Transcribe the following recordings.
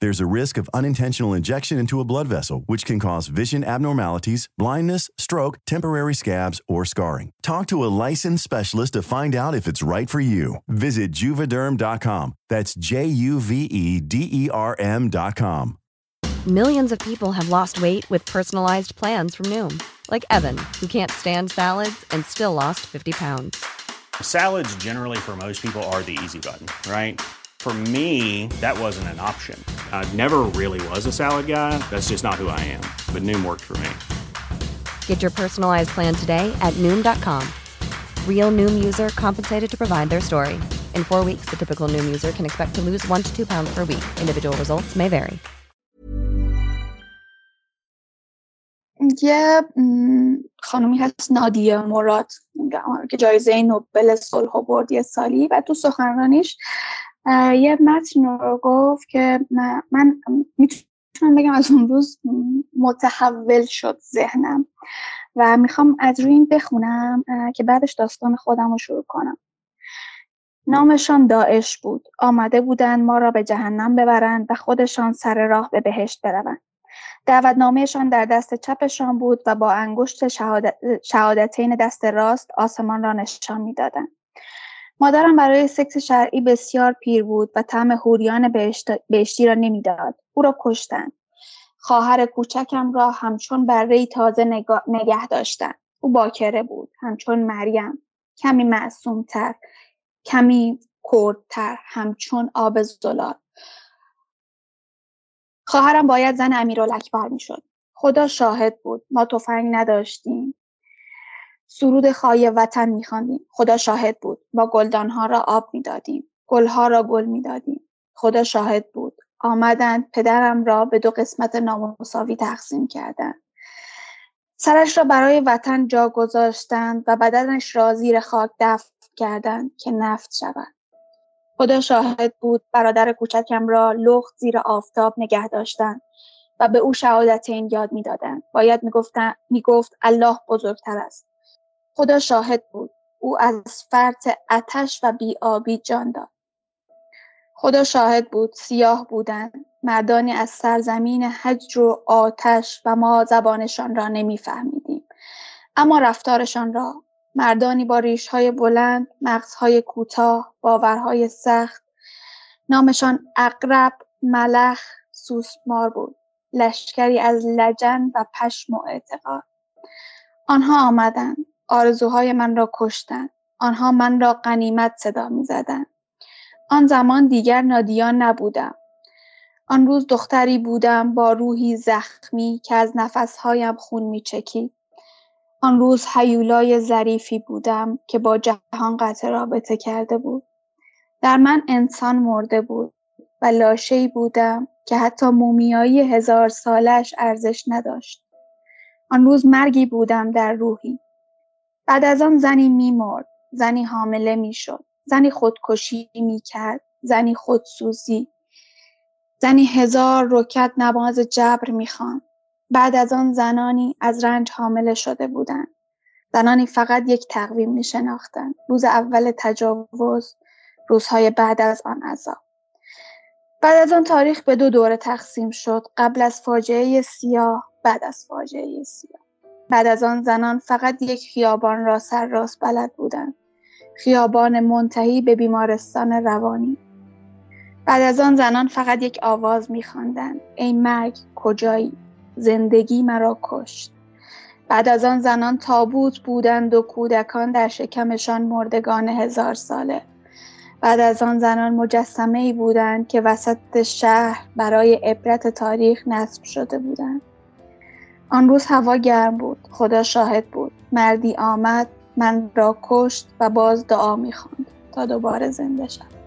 There's a risk of unintentional injection into a blood vessel, which can cause vision abnormalities, blindness, stroke, temporary scabs, or scarring. Talk to a licensed specialist to find out if it's right for you. Visit juvederm.com. That's J U V E D E R M.com. Millions of people have lost weight with personalized plans from Noom, like Evan, who can't stand salads and still lost 50 pounds. Salads, generally, for most people, are the easy button, right? For me, that wasn't an option. I never really was a salad guy. That's just not who I am. But Noom worked for me. Get your personalized plan today at Noom.com. Real Noom user compensated to provide their story. In four weeks, the typical Noom user can expect to lose one to two pounds per week. Individual results may vary. یه خانومی هست نادیه مراد که جایزه نوبل صلح برد یه سالی و تو سخنرانیش یه متن رو گفت که من می‌تونم بگم از اون روز متحول شد ذهنم و می‌خوام از روی این بخونم که بعدش داستان خودم رو شروع کنم. نامشان داعش بود. آمده بودند ما را به جهنم ببرند و خودشان سر راه به بهشت بروند. دعوتنامهشان در دست چپشان بود و با انگشت شهادت، شهادتین دست راست آسمان را نشان می‌دادند. مادرم برای سکس شرعی بسیار پیر بود و طعم هوریان بهشتی را نمی‌داد. او را کشتند. خواهر کوچکم را همچون بره تازه نگه داشتند. او باکره بود. همچون مریم. کمی معصومتر کمی کردتر همچون آب زلال. خواهرم باید زن امیرالکبر می‌شد. خدا شاهد بود. ما تفنگ نداشتیم. سرود خواهی وطن میخواندیم خدا شاهد بود. با گلدانها را آب می‌دادیم. گلها را گل می‌دادیم. خدا شاهد بود. آمدند. پدرم را به دو قسمت نامساوی تقسیم کردند. سرش را برای وطن جا گذاشتند و بدنش را زیر خاک دفن کردند که نفت شود. خدا شاهد بود. برادر کوچکم را لخت زیر آفتاب نگه داشتند و به او شهادتین یاد می‌دادند. باید می‌گفت الله بزرگتر است. خدا شاهد بود. او از فرط اتش و بیابی جان داد. خدا شاهد بود سیاه بودند مردانی از سرزمین حجر و آتش و ما زبانشان را نمیفهمیدیم. اما رفتارشان را. مردانی با ریشهای بلند مغزهای کوتاه باورهای سخت. نامشان اقرب ملخ سوسمار بود. لشکری از لجن و پشم و اعتقاد. آنها آمدند. آرزوهای من را کشتند آنها من را قنیمت صدا می‌زدند آن زمان دیگر نادیان نبودم. آن روز دختری بودم با روحی زخمی که از نفسهایم خون میچکید. آن روز حیولای ظریفی بودم که با جهان قطع رابطه کرده بود. در من انسان مرده بود و لاشه‌ای بودم که حتی مومیایی هزار سالش ارزش نداشت. آن روز مرگی بودم در روحی. بعد از آن زنی میمرد زنی حامله می‌شد زنی خودکشی می‌کرد زنی خودسوزی زنی هزار رکت نماز جبر می‌خواند. بعد از آن زنانی از رنج حامله شده بودند. زنانی فقط یک تقویم می شناختند روز اول تجاوز روزهای بعد از آن عذاب. بعد از آن تاریخ به دو دوره تقسیم شد. قبل از فاجعه سیاه بعد از فاجعه سیاه. بعد از آن زنان فقط یک خیابان را سر راست بلد بودند. خیابان منتهی به بیمارستان روانی. بعد از آن زنان فقط یک آواز میخواندند. ای مرگ کجایی؟ زندگی مرا کشت. بعد از آن زنان تابوت بودند و کودکان در شکمشان مردگان هزار ساله. بعد از آن زنان مجسمه ای بودند که وسط شهر برای عبرت تاریخ نصب شده بودند. آن روز هوا گرم بود. خدا شاهد بود. مردی آمد من را کشت و باز دعا می‌خواند تا دوباره زنده شد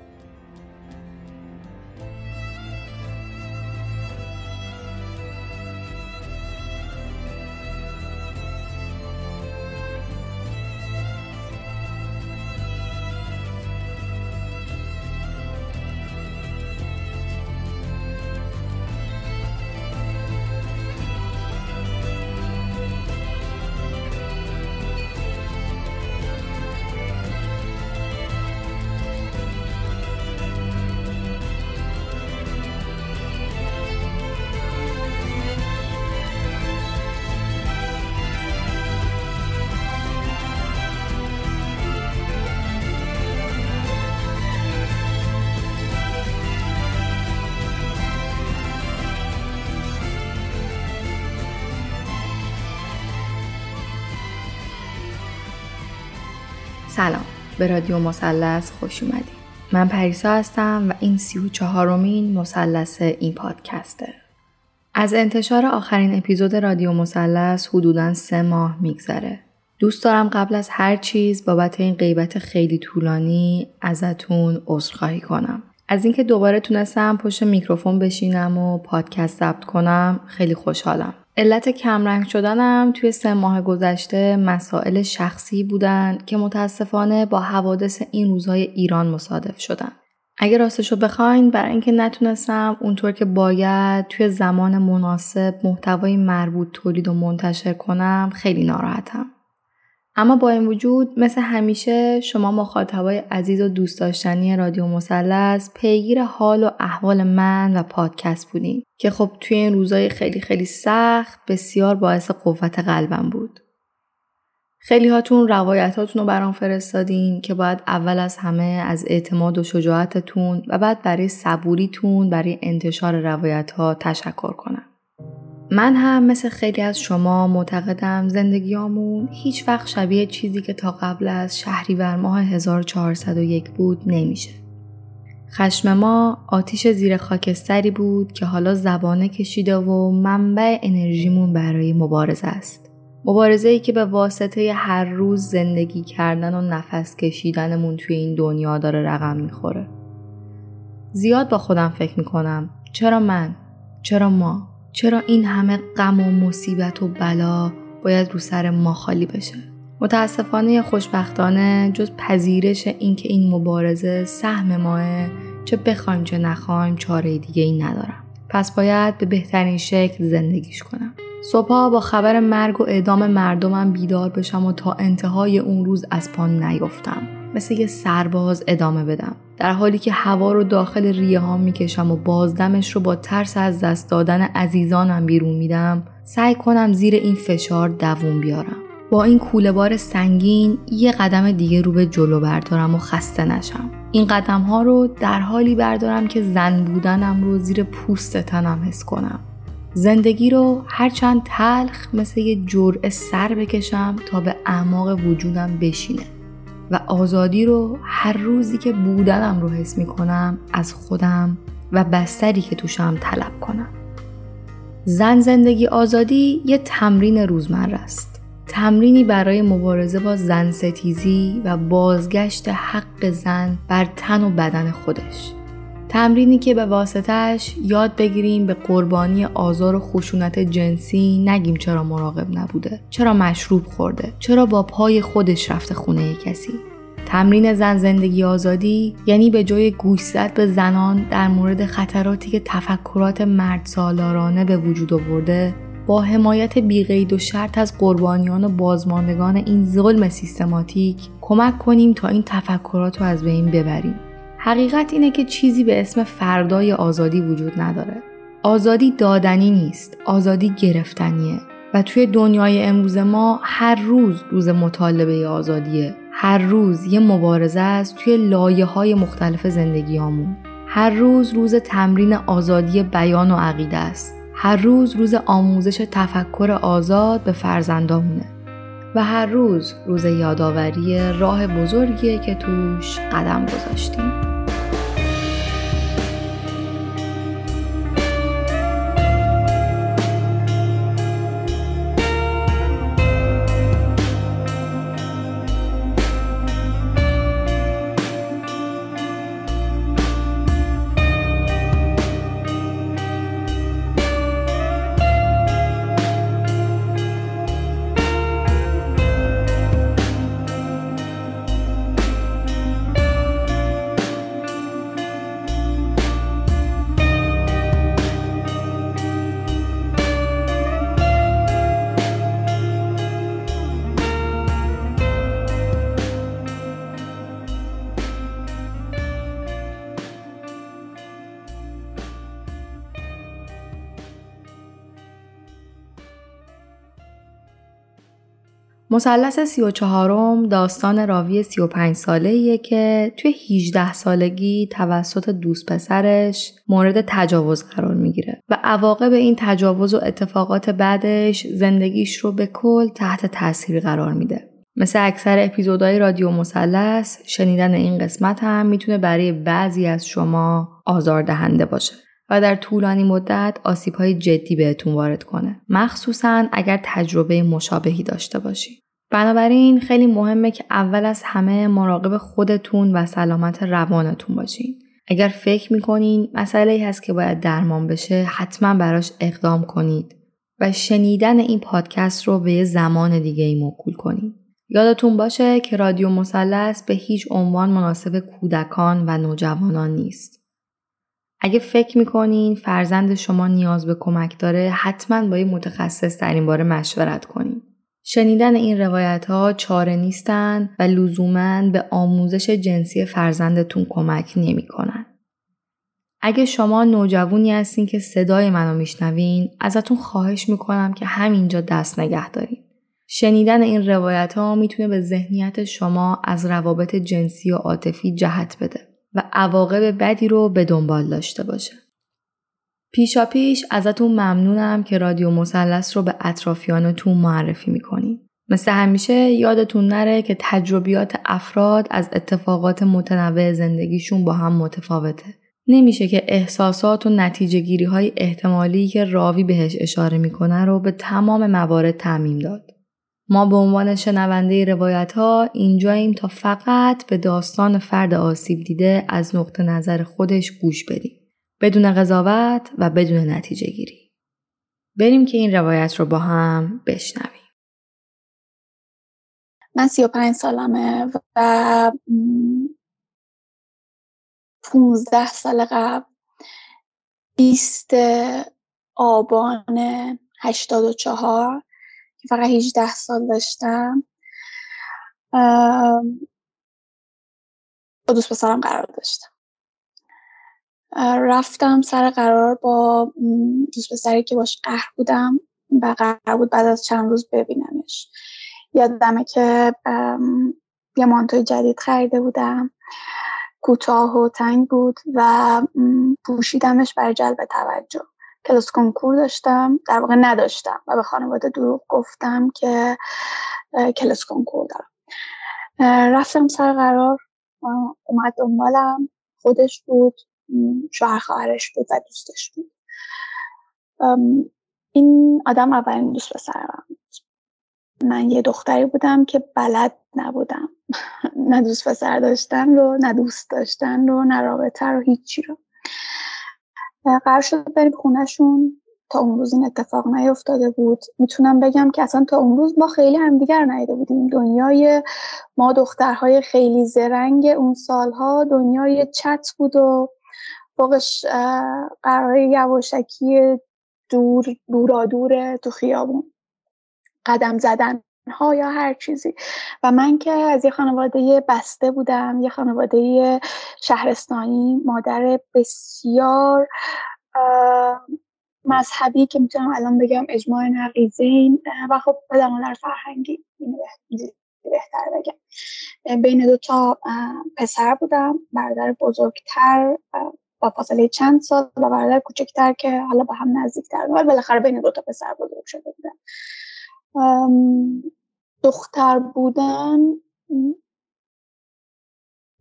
به رادیو مثلث خوش اومدید من پریسا هستم و این سی و چهارمین مثلث این پادکسته. از انتشار آخرین اپیزود رادیو مثلث حدودا سه ماه میگذره. دوست دارم قبل از هر چیز بابت این غیبت خیلی طولانی ازتون عذرخواهی کنم. از اینکه دوباره تونستم پشت میکروفون بشینم و پادکست ضبط کنم خیلی خوشحالم. علت کمرنگ شدنم توی سه ماه گذشته مسائل شخصی بودن که متاسفانه با حوادث این روزهای ایران مصادف شدن. اگه راستشو بخواین برای اینکه نتونستم اونطور که باید توی زمان مناسب محتوای مربوط تولید و منتشر کنم خیلی ناراحتم. اما با این وجود مثل همیشه شما مخاطبای عزیز و دوست داشتنی رادیو مثلث پیگیر حال و احوال من و پادکست بودین که خب توی این روزای خیلی خیلی سخت بسیار باعث قوت قلبم بود. خیلی هاتون روایتاتون رو برام فرستادین که باید اول از همه از اعتماد و شجاعتتون و بعد برای صبوریتون برای انتشار روایت ها تشکر کنم. من هم مثل خیلی از شما معتقدم زندگیامون هیچ وقت شبیه چیزی که تا قبل از شهریور ماه 1401 بود نمیشه. خشم ما آتیش زیر خاکستری بود که حالا زبانه کشیده و منبع انرژیمون برای مبارزه است. مبارزه ای که به واسطه هر روز زندگی کردن و نفس کشیدنمون توی این دنیا داره رقم می‌خوره. زیاد با خودم فکر می‌کنم چرا من؟ چرا ما؟ چرا این همه غم و مصیبت و بلا باید رو سر ما خالی بشه؟ متاسفانه خوشبختانه جز پذیرش اینکه این مبارزه سهم ماه چه بخوایم چه نخوایم چاره دیگه ای ندارم. پس باید به بهترین شکل زندگیش کنم. صبحها با خبر مرگ و اعدام مردمم بیدار بشم و تا انتهای اون روز از پان نیفتم. مثل یه سرباز ادامه بدم. در حالی که هوا رو داخل ریه ها می‌کشم و بازدمش رو با ترس از دست دادن عزیزانم بیرون میدم سعی کنم زیر این فشار دووم بیارم. با این کوله بار سنگین یه قدم دیگه رو به جلو بردارم و خسته نشم. این قدم ها رو در حالی بردارم که زن بودنم رو زیر پوست تنم حس کنم. زندگی رو هرچند تلخ مثل یه جرعه سر بکشم تا به اعماق وجودم بشینه. و آزادی رو هر روزی که بودنم رو حس می کنم از خودم و بستری که توشم طلب کنم. زن زندگی آزادی یه تمرین روزمره است. تمرینی برای مبارزه با زن ستیزی و بازگشت حق زن بر تن و بدن خودش. تمرینی که به واسطش یاد بگیریم به قربانی آزار و خشونت جنسی نگیم چرا مراقب نبوده چرا مشروب خورده چرا با پای خودش رفته خونه کسی. تمرین زن زندگی آزادی یعنی به جای گوشزد به زنان در مورد خطراتی که تفکرات مرد سالارانه به وجود آورده با حمایت بیقید و شرط از قربانیان و بازماندگان این ظلم سیستماتیک کمک کنیم تا این تفکرات رو از بین ببریم. حقیقت اینه که چیزی به اسم فردای آزادی وجود نداره. آزادی دادنی نیست، آزادی گرفتنیه و توی دنیای امروز ما هر روز روز مطالبه آزادیه. هر روز یه مبارزه است توی لایه های مختلف زندگیامون. هر روز روز تمرین آزادی بیان و عقیده است. هر روز روز آموزش تفکر آزاد به فرزندامونه. و هر روز روز یادآوری راه بزرگیه که توش قدم گذاشتیم. مثلث سی و چهارم داستان راوی سی و پنج ساله که توی 18 سالگی توسط دوست پسرش مورد تجاوز قرار می‌گیره و عواقب این تجاوز و اتفاقات بعدش زندگیش رو به کل تحت تاثیر قرار میده. مثل اکثر اپیزودهای رادیو مثلث شنیدن این قسمت هم می‌تونه برای بعضی از شما آزاردهنده باشه. و در طولانی مدت آسیب های جدی بهتون وارد کنه. مخصوصا اگر تجربه مشابهی داشته باشید بنابراین خیلی مهمه که اول از همه مراقب خودتون و سلامت روانتون باشین. اگر فکر می‌کنین مسئله هست که باید درمان بشه حتما براش اقدام کنید و شنیدن این پادکست رو به یه زمان دیگه ای موکول کنید. یادتون باشه که رادیو مثلث به هیچ عنوان مناسب کودکان و نوجوانان نیست. اگه فکر می‌کنین فرزند شما نیاز به کمک داره حتما با یه متخصص در این باره مشورت کنین. شنیدن این روایت ها چاره نیستن و لزوما به آموزش جنسی فرزندتون کمک نمی‌کنن. اگه شما نوجوانی هستین که صدای منو میشنوین ازتون خواهش می‌کنم که همینجا دست نگه دارین. شنیدن این روایت ها می‌تونه به ذهنیت شما از روابط جنسی و عاطفی جهت بده. و عواقب بدی رو به دنبال داشته باشه. پیشا پیش ازتون ممنونم که رادیو مثلث رو به اطرافیانتون معرفی می‌کنید. مثل همیشه یادتون نره که تجربیات افراد از اتفاقات متنوع زندگیشون با هم متفاوته. نمیشه که احساسات و نتیجه گیری های احتمالی که راوی بهش اشاره می‌کنه رو به تمام موارد تعمیم داد. ما به عنوان شنونده روایت ها اینجاییم تا فقط به داستان فرد آسیب دیده از نقطه نظر خودش گوش بدیم. بدون قضاوت و بدون نتیجه گیری. بریم که این روایت رو با هم بشنویم. من سی و پنج سالمه و 15 سال قبل 20 آبان 84 که فقط 18 سال داشتم. با دوست پسرم قرار داشتم. رفتم سر قرار با دوست پسری که باش قهر بودم و قرار بود بعد از چند روز ببینمش. یادمه که یه مانتوی جدید خریده بودم. کوتاه و تنگ بود و پوشیدمش برای جلب توجه. کلاس کنکور داشتم در واقع نداشتم و به خانواده دروغ گفتم که کلاس کنکور دارم. رفتم سر قرار اومد دنبالم خودش بود شوهر خواهرش بود و دوستش بود. این آدم اولین دوست پسرم من یه دختری بودم که بلد نبودم. نه دوست پسر داشتن رو نه دوست داشتن رو نه رابطه رو هیچی رو. قرار شد بریم خونهشون. تا اون روز این اتفاق نیفتاده بود. می‌تونم بگم که اصلا تا اون روز ما خیلی همدیگر نیده بودیم. دنیای ما دخترهای خیلی زرنگ اون سالها دنیای چت بود و فوقش قرار یواشکی دور دورا دوره تو خیابون. قدم زدن ها یا هر چیزی. و من که از یه خانواده بسته بودم یه خانواده شهرستانی مادر بسیار مذهبی که می‌تونم الان بگم اجماع نقیزین و خب به مادر فرهنگی بهتر بگم. بین دو تا پسر بودم برادر بزرگتر با فاصله چند سال و برادر کوچکتر که حالا به هم نزدیکتر. ولی بالاخره بین دو تا پسر بزرگ شده بودن دختر بودن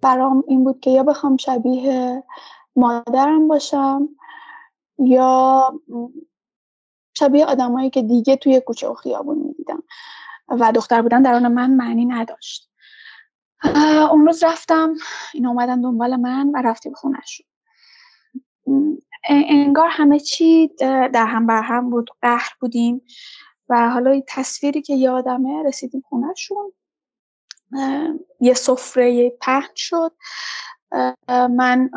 برام این بود که یا بخوام شبیه مادرم باشم یا شبیه آدمایی که دیگه توی کوچه و خیابون می‌دیدم و دختر بودن در آن من معنی نداشت. اون روز رفتم این اومدن دنبال من و رفتیم خونش انگار همه چی در هم بر هم بود قهر بودیم. و حالا تصویری که یادمه رسیدیم خونهشون. یه سفره پهن شد. من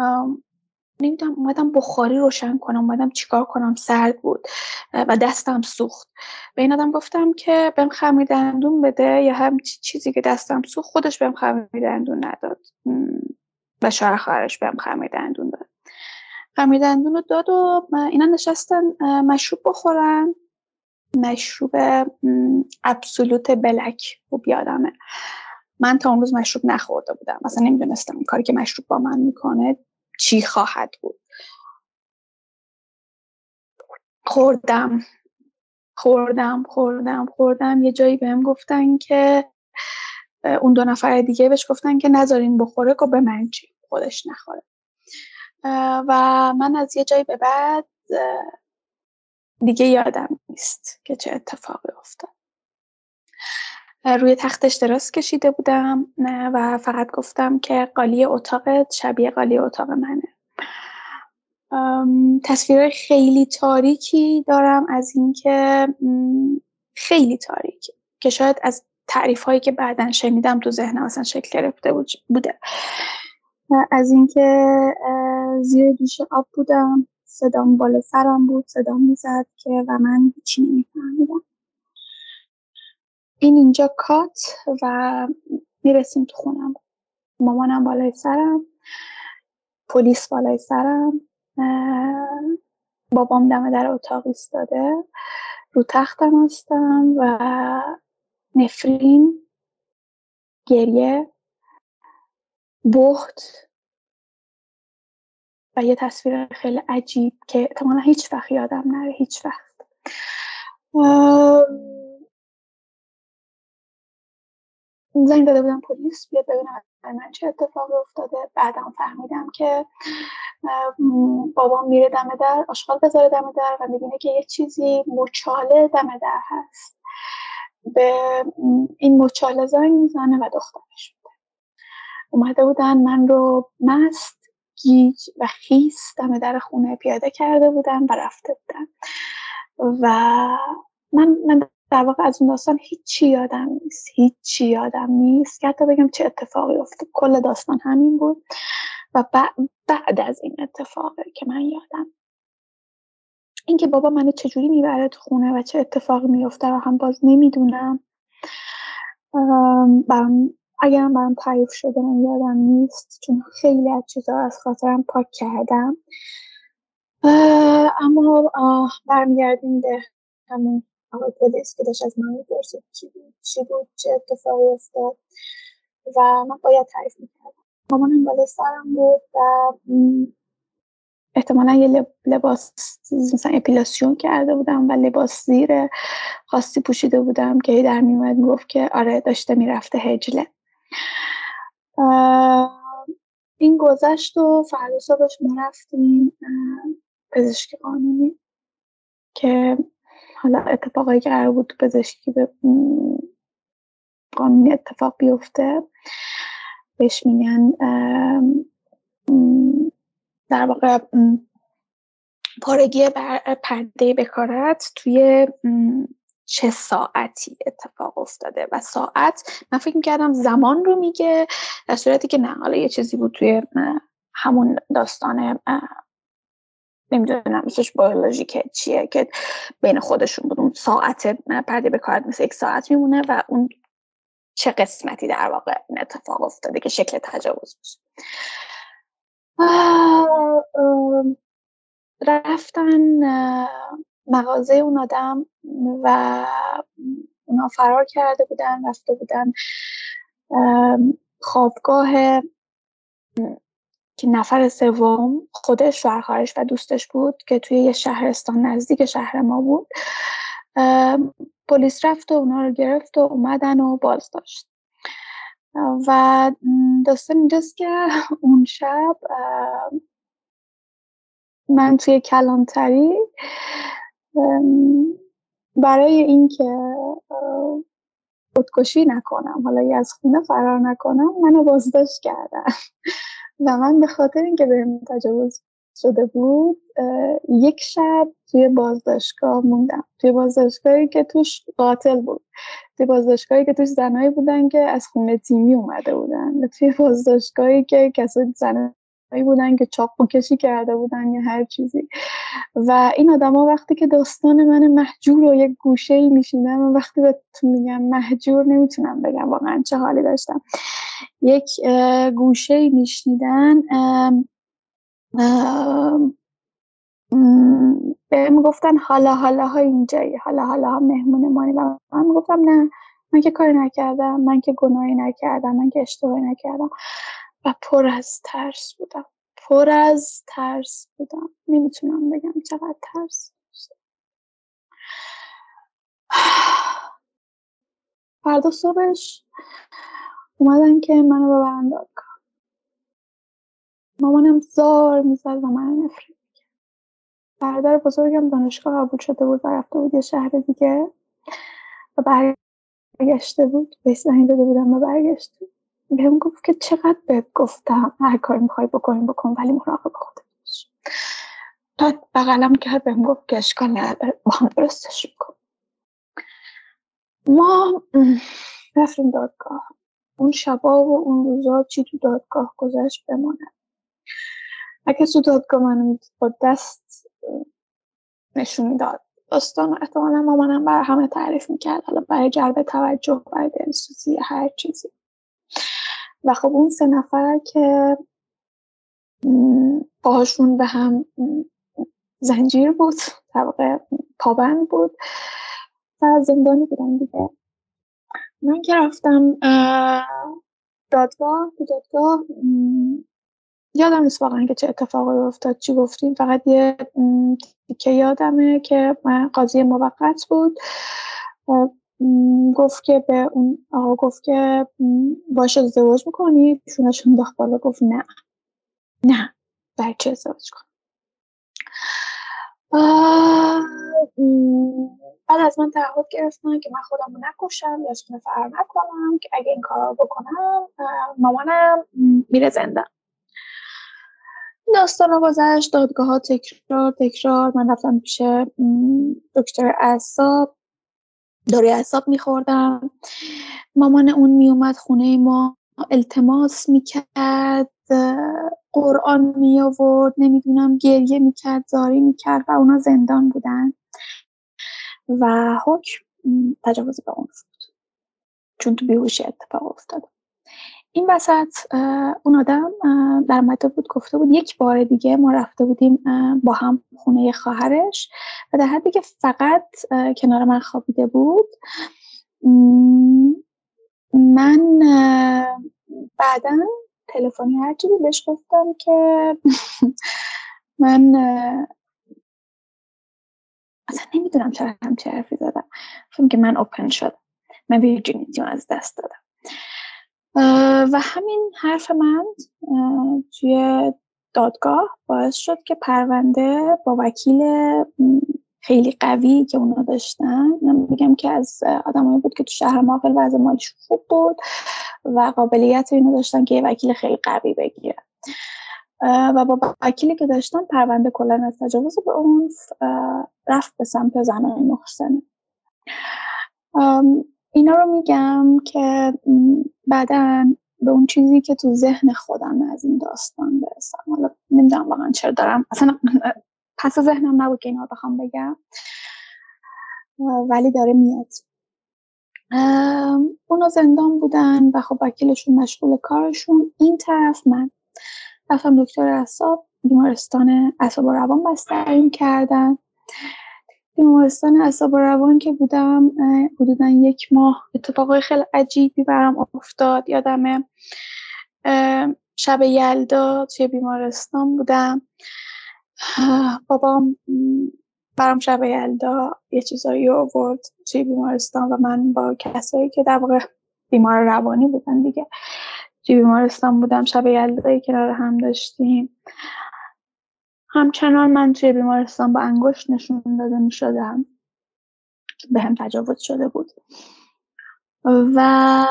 نمی‌دونم اومدم بخاری روشن کنم اومدم چیکار کنم سرد بود و دستم سوخت. به این آدم گفتم که بهم خمیر دندون بده یا هم چیزی که دستم سوخت خودش بهم خمیر دندون نداد. و شوهر خواهرش بهم خمیر دندون داد. خمیر دندون رو داد و اینا نشستن مشروب بخورن. مشروب ابسولوت بلک خوب یادمه من تا اون روز مشروب نخورده بودم. مثلا نمی‌دونستم این کاری که مشروب با من می‌کنه چی خواهد بود. خوردم. خوردم خوردم خوردم. یه جایی بهم گفتن که اون دو نفر دیگه بهش گفتن که نذارین بخوره که به من چی؟ خودش نخوره. و من از یه جایی به بعد دیگه یادم نیست که چه اتفاقی افتاد. روی تختش دراز کشیده بودم و فقط گفتم که قالی اتاقت شبیه قالی اتاق منه. تصویر خیلی تاریکی دارم از اینکه خیلی تاریکی. که شاید از تعریف هایی که بعدا شنیدم تو ذهنم اصلا شکل گرفته بوده. از اینکه زیر دوش آب بودم. صدام بالا سرم بود صدام می‌زد که و من هیچی نمیفهمیدم. این اینجا کات و می‌رسیم تو خونم. مامانم بالای سرم پلیس بالای سرم بابام دم در اتاق ایستاده رو تختم هستم و نفرین گریه بخت و یه تصویر خیلی عجیب که احتمالا هیچ وقت یادم نره هیچ وقت. زنگ داده بودم پلیس بیاد ببینم من چه اتفاقی افتاده. بعدم فهمیدم که بابام میره دم در آشغال بذاره دم در و می‌بینه که یه چیزی مچاله دم در هست. به این مچاله زنگ می‌زنه و دخترش اومده بودن من رو مست گیج و خیس دم در خونه پیاده کرده بودن و رفته بودن. و من, من در واقع از اون داستان هیچی یادم نیست هیچی یادم نیست که حتی بگم چه اتفاقی افتاد. کل داستان همین بود و بعد از این اتفاقه که من یادم. اینکه بابا منو چجوری می‌بره تو خونه و چه اتفاقی میفته و هم باز نمی‌دونم. برام اگرم برام تعریف شده من یادم نیست چون خیلی از چیزها از خاطرم پاک کردم. اما برمیگردیم به همون آقای پلیس که داشت از من می‌پرسید چی بود چی بود چه اتفاقی افتاد. و من باید تعریف می‌کردم. مامانم بالا سرم بود و احتمالا یه لباس مثلا اپیلاسیون کرده بودم و لباس زیر خاصی پوشیده بودم که در میومد می‌گفت که آره داشته می‌رفته هجله. این گذشت و فردا صبحش ما رفتیم پزشکی قانونی که حالا اتفاقایی که قرار بود پزشکی به قانونی اتفاق بیفته بهش میگن در واقع پارگی بر پرده بکارت توی چه ساعتی اتفاق افتاده و ساعت من فکر می‌کردم زمان رو میگه در صورتی که نه حالا یه چیزی بود توی همون داستان نمی‌دونم اسمش بیولوژیکه چیه که بین خودشون بود. اون ساعت پرده به کارت مثل یک ساعت میمونه و اون چه قسمتی در واقع این اتفاق افتاده که شکل تجاوز میشه. رفتن مغازه اون آدم و اونا فرار کرده بودن رفته بودن خوابگاه که نفر سوم خودش شوهر و دوستش بود که توی یه شهرستان نزدیک شهر ما بود. پلیس رفت و اونا رو گرفت و اومدن و باز داشت. و داستان اینجاست که اون شب من توی کلانتری برای اینکه خودکشی نکنم حالا از خونه فرار نکنم منو بازداشت کردم و من به خاطر اینکه بهم تجاوز شده بود یک شب توی بازداشتگاه موندم. توی بازداشتگاهی که توش قاتل بود. توی بازداشتگاهی که توش زنایی بودن که از خونه تیمی اومده بودن. و توی بازداشتگاهی که کسایی زن بودن که چاقو کشی کرده بودن یا هر چیزی. و این آدما وقتی که داستان من محجور رو یک گوشه ای میشیدم و وقتی بهتون میگم محجور نمی‌تونم بگم واقعا چه حالی داشتم. یک گوشه ای میشنیدن بهم گفتن حالا حالا ها اینجایی حالا حالا ها مهمون مانی. و من گفتم نه من که کاری نکردم من که گناهی نکردم من که اشتباهی نکردم. و پر از ترس بودم. پر از ترس بودم. نمی‌تونم بگم چقدر ترس فردا صبحش اومدن که منو ببرن دادگاه مامانم زار می‌زد و من نفرین برادر بزرگم دانشگاه قبول شده بود و رفته بود یه شهر دیگه و برگشته بود. به زنگ داده بودم و برگشته بهم گفت که چقدر بهت گفتم هر کاری می‌خوای بکنیم بکن ولی مراقب خودت باش. تا بغلم کرد بهم گفت که اشکال نداره با هم درستش میکن ما رفتیم دادگاه. اون شبا و اون روزا چی تو دادگاه گذشت بماند اگه تو دادگاه منو با دست نشون می‌داد. داستان احتمالا مامانم برای همه تعریف می‌کرد. حالا برای جلب توجه برای دلسوزی هر چیزی. و خب اون سه نفر که باهاشون به هم زنجیر بود طبقه پابند بود و زندانی بودن دیگه. من که رفتم دادگاه تو دادگاه یادم نیست واقعا که چه اتفاقی افتاد چی گفتیم. فقط یه که یادمه که من قاضی موقت بود. گفت که به اون آقا گفت که باش ازدواج می‌کنی شونش انداخت بالا گفت نه. نه. بچه ازدواج کن بعد از من تعهد گرفتن که من خودم رو نکشم یا از فرار نکنم که اگه این کار بکنم مامانم میره زنده داستان گذشت دادگاه ها تکرار تکرار. من رفتم پیش دکتر اعصاب. داره اعصاب میخوردم. مامان اون میومد خونه ما التماس می‌کرد قرآن می آورد نمی‌دونم گریه می‌کرد زاری می‌کرد و اونا زندان بودن. و حکم تجاوز به اون بود چون تو بیهوشی اتفاق افتاد. این وسط اون آدم در مده بود گفته بود یک بار دیگه ما رفته بودیم با هم خونه خواهرش و در حدی که فقط کنار من خوابیده بود. من بعدا تلفنی هرچی بهش گفتم که من اصلا نمی‌دونم چرا همچه حرفی زدم. فهم که من اوپن شدم. من ویرجینیتیم از دست دادم. و همین حرف من توی دادگاه باعث شد که پرونده با وکیل خیلی قوی که اونا داشتن بگم که از آدمایی بود که تو شهر ما خیلی وضع مالیش خوب بود و قابلیت اینو داشتن که یه وکیل خیلی قوی بگیرن و با وکیلی که داشتن پرونده کلا از تجاوز به اون رفت به سمت زنان محسنه اینا رو میگم که بعدا به اون چیزی که تو ذهن خودم از این داستان برسم. حالا نمی‌دونم واقعا چرا دارم. اصلا پس ذهنم نبود که اینا رو بخوام بگم. ولی داره میاد. اونا زندان بودن و خب وکیلشون مشغول کارشون. این طرف من رفتم دکتر اعصاب بیمارستان اعصاب و روان بستریم کردن. بیمارستان اعصاب و روان که بودم حدودا یک ماه اتفاقای خیلی عجیبی برام افتاد. یادمه شب یلدا توی بیمارستان بودم. بابام برام شب یلدا یه چیزایی آورد توی بیمارستان و من با کسایی که در واقع بیمار روانی بودن دیگه توی بیمارستان بودم. شب یلدایی کنار هم داشتیم. همچنان من توی بیمارستان با انگشت نشون داده می شدم به هم تجاوز شده بود. و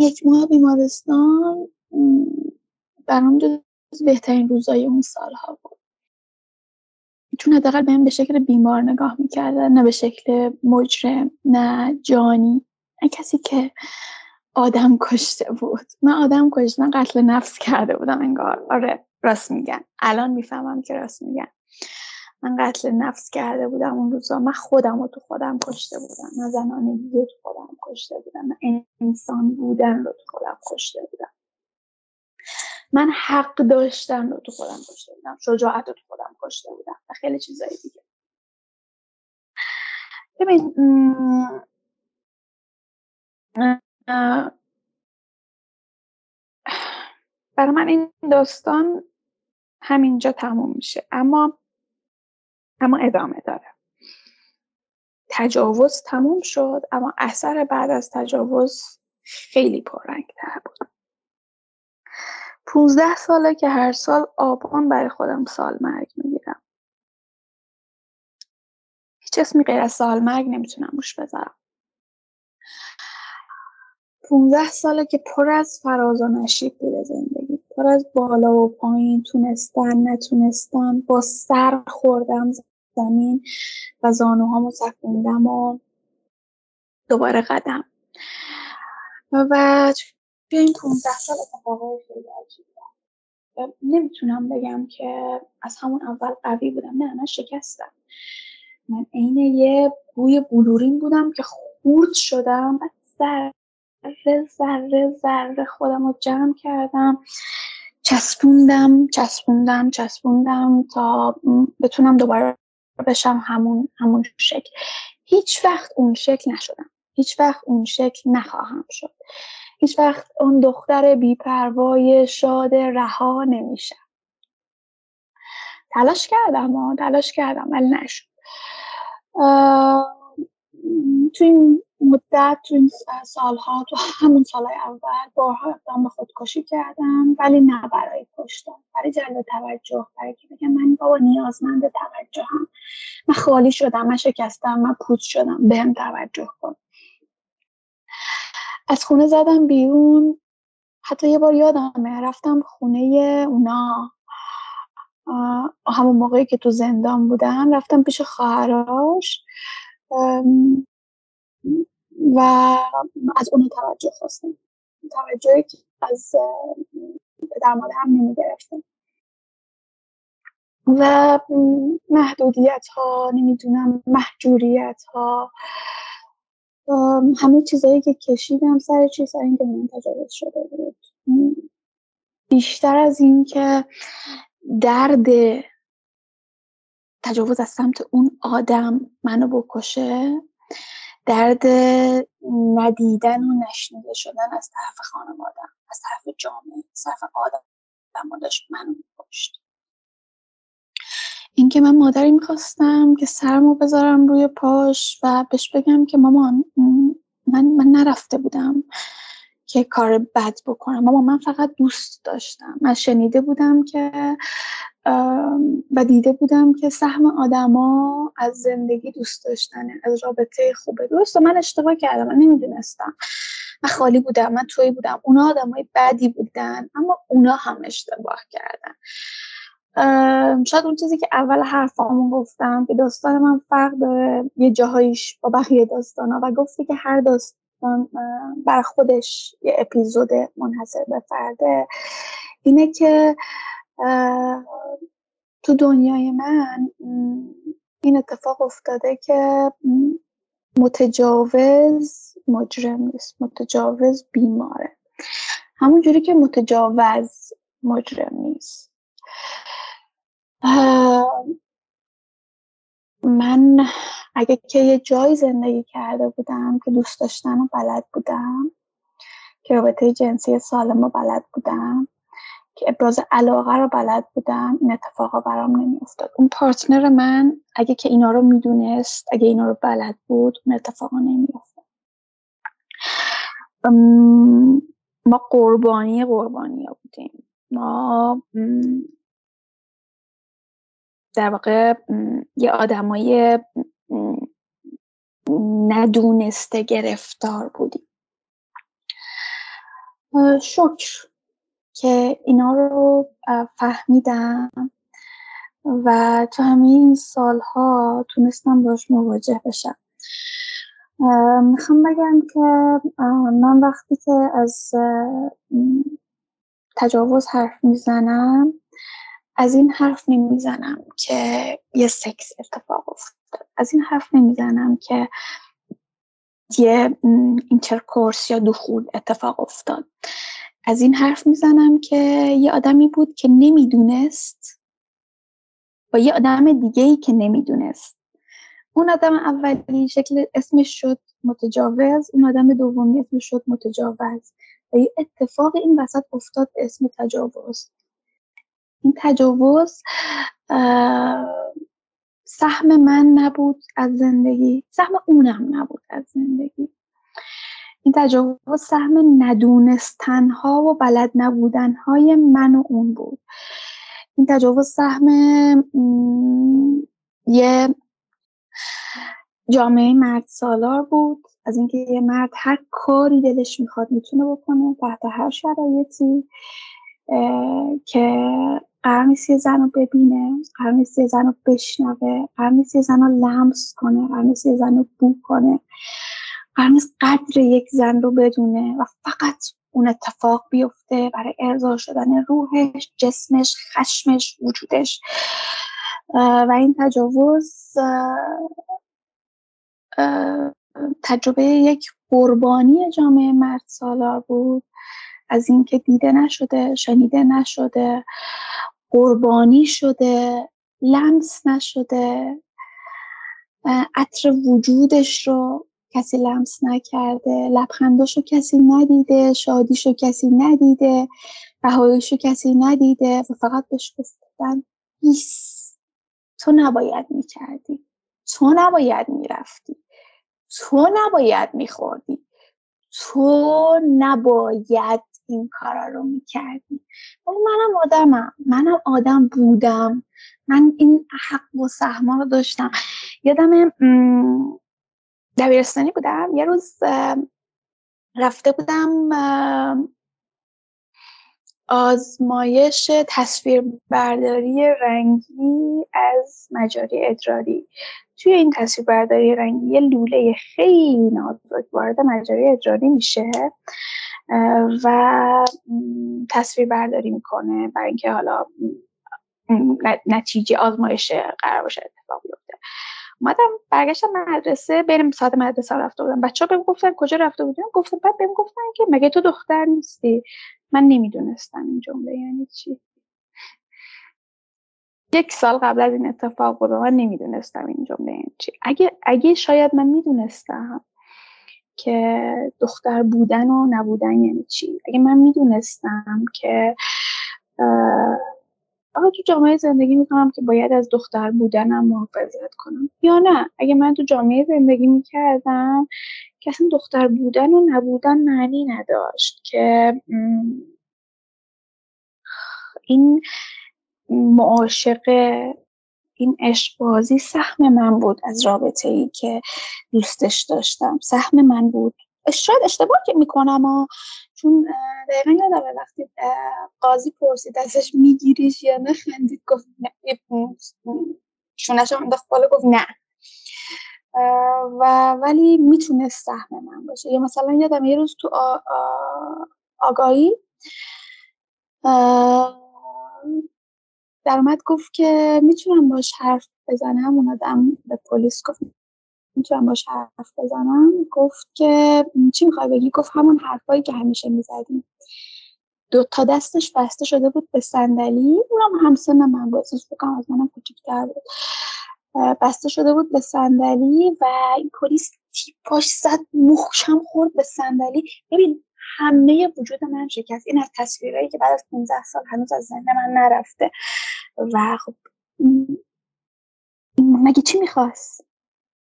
یک ماه بیمارستان برام جز بهترین روزای اون سالها بود. چون حداقل بهم به شکل بیمار نگاه می‌کردن نه به شکل مجرم نه جانی. نه کسی که آدم کشته بود. من آدم کشته من قتل نفس کرده بودم انگار. آره. راست میگن. الان می‌فهمم که راست میگن. من قتل نفس کرده بودم اون روزا. من خودم رو تو خودم کشته بودم. من زنانه دیگه تو خودم کشته بودم. من انسان بودن رو تو خودم کشته بودم. من حق داشتن رو تو خودم کشته بودم. شجاعت رو تو خودم کشته بودم. و خیلی چیزایی دیگه. ببین برای من این داستان همینجا تموم میشه. اما اما ادامه داره. تجاوز تموم شد اما اثر بعد از تجاوز خیلی پررنگتر بود. پونزده ساله که هر سال آبان برای خودم سال مرگ می‌گیرم. هیچ اسمی غیر از سال مرگ نمی‌تونم روش بذارم. پونزده ساله که پر از فراز و نشیب بوده زندگی. پر از بالا و پایین تونستن نتونستن با سر خوردم زمین و زانوهامو سکوندم و دوباره قدم. و توی این 15 سال اتفاقای خیلی عجیب نمی‌تونم بگم که از همون اول قوی بودم. نه من شکستم. من عین یه بوی بلورین بودم که خورد شدم. ذره ذره ذره خودم رو جمع کردم چسبوندم چسبوندم چسبوندم تا بتونم دوباره بشم همون همون شکل. هیچ وقت اون شکل نشدم. هیچ وقت اون شکل نخواهم شد. هیچ وقت اون دختر بیپروای شاد رها نمیشم. تلاش کردم ها تلاش کردم ولی نشد. تو این مدت تو این سالها تو همون سالهای اول بارها اقدام به خودکشی کردم ولی نه برای کشتن برای جلب توجه برای که بگم من بابا نیازمند توجهم. من خالی شدم من شکستم من پوچ شدم بهم توجه کن. از خونه زدم بیرون. حتی یه بار یادمه رفتم خونه اونا. همون موقعی که تو زندان بودم رفتم پیش خواهراش و از اون توجه خواستم. توجهی که از پدر مادرم نمی‌گرفتم. و محدودیت ها نمی‌دونم محجوریت ها همه چیزهایی که کشیدم سر چیز سر اینکه من تجاوز شده بود. بیشتر از این که درد تجاوز از سمت اون آدم منو بکشه درد ندیدن و نشنیده شدن از طرف خانوادم از طرف جامعه از طرف آدم داشت منو میکشت. اینکه من مادری می‌خواستم که سرمو بذارم روی پاش و بهش بگم که مامان من من نرفته بودم. که کار بد بکنم. مامان من فقط دوست داشتم. من شنیده بودم که و دیده بودم که سهم آدما از زندگی دوست داشتنه از رابطه خوبه. درست من اشتباه کردم من نمی‌دونستم. من خالی بودم من توی بودم. اونا آدمای بدی بودن اما اونا هم اشتباه کردن. شاید اون چیزی که اول حرفامون گفتم که داستان من فرق داره یه جاهایش با بقیه داستانا و گفتی که هر داستان بر خودش یه اپیزود منحصر به فرده اینه که تو دنیای من این اتفاق افتاده که متجاوز مجرم نیست متجاوز بیماره. همون جوری که متجاوز مجرم نیست. من اگه که یه جای زندگی کرده بودم که دوست داشتن و بلد بودم که رابطه جنسی سالم و بلد بودم که ابراز علاقه رو بلد بودم این اتفاقا برام نمیافتاد. اون پارتنر من اگه که اینا رو می‌دونست اگه اینا رو بلد بود اون اتفاقا نمیافتاد. ما قربانی قربانی بودیم. ما در واقع یه آدمای ندونسته گرفتار بودیم شکر که اینا رو فهمیدم و تو همین سالها تونستم باش مواجه بشم. می‌خوام بگم که من وقتی که از تجاوز حرف می‌زنم از این حرف نمی‌زنم که یه سکس اتفاق افتاد. از این حرف نمی‌زنم که یه intercourse یا دخول اتفاق افتاد. از این حرف می‌زنم که یه آدمی بود که نمی‌دونست با یه آدم دیگه ای که نمی‌دونست. اون آدم اولی شکل اسمش شد متجاوز اون آدم دومی اسمش شد متجاوز. و یه اتفاق این وسط افتاد اسم تجاوز. این تجاوز سهم من نبود از زندگی سهم اونم نبود از زندگی. این تجاوز سهم ندونستنها و بلد نبودنهای من و اون بود. این تجاوز سهم یه جامعه مرد سالار بود. از اینکه یه مرد هر کاری دلش می‌خواد می‌تونه بکنه تحت هر شرایطی که قرار نیست یه زن رو ببینه قرار نیست یه زن رو بشنوه قرار نیست یه زن رو لمس کنه قرار نیست یه زن رو بو کنه. قرار نیست قدر یک زن رو بدونه و فقط اون اتفاق بیفته برای ارضا شدن روحش جسمش خشمش وجودش. و این تجاوز تجربه یک قربانی جامعه مرد سالار بود. از اینکه دیده نشده شنیده نشده. قربانی شده لمس نشده. عطر وجودش رو کسی لمس نکرده لبخنداشو کسی ندیده شادیشو کسی ندیده بهایشو کسی ندیده و فقط بهش گفتن ایس تو نباید می‌کردی. تو نباید می‌رفتی. تو نباید میخوردی. تو نباید این کارا رو می‌کردی. منم آدمم. منم آدم بودم. من این حق و سهما رو داشتم. یادم دبیرستانی بودم. یه روز رفته بودم آزمایش تصویر برداری رنگی از مجاری ادراری. توی این تصویر برداری رنگی یه لوله خیلی نازک وارد مجاری ادراری میشه. و تصویر برداری می‌کنه برای اینکه حالا نتیجه آزمایش قرار باشه اتفاق بیفته. اومدم برگشتم مدرسه بریم ساعت مدرسه رفته بودم. بچه ها بهم گفتن کجا رفته بودیم؟ گفتم بعد بهم گفتن که مگه تو دختر نیستی؟ من نمی‌دونستم این جمله یعنی چی. یک سال قبل از این اتفاق بود من نمی‌دونستم این جمله یعنی چی. اگه اگه شاید من می‌دونستم که دختر بودن و نبودن یعنی چی؟ اگه من می‌دونستم که آقا تو جامعه زندگی می‌کنم که باید از دختر بودنم محافظت کنم. یا نه؟ اگه من تو جامعه زندگی می‌کردم که اصلا دختر بودن و نبودن معنی نداشت که این معاشقه این عشقبازی سهم من بود از رابطه ای که دوستش داشتم. سهم من بود. شاید اشتباه که می‌کنم چون دقیقا یادم وقتی قاضی پرسید ازش میگیریش یا نه خندید گفت نه. شونش انداخت بالا گفت نه. و ولی می‌تونست سهم من باشه. یا مثلا یادم یه روز تو آگاهی در اومد گفت که می‌تونم باش حرف بزنم. اون آدم به پلیس گفت می‌تونم باش حرف بزنم. گفت که چی می‌خوای بگی؟ گفت همون حرفایی که همیشه می‌زدیم. دو تا دستش بسته شده بود به صندلی. اونم همسن من بود بکنم از منم کوچیک‌تر بود. بسته شده بود به صندلی و این پلیس تیپاش زد مخشم خورد به صندلی. ببین همه وجود من شکست. این از تصویرهایی که بعد از 15 سال هنوز از ذهن من نرفته. و خب مگه چی می‌خواست؟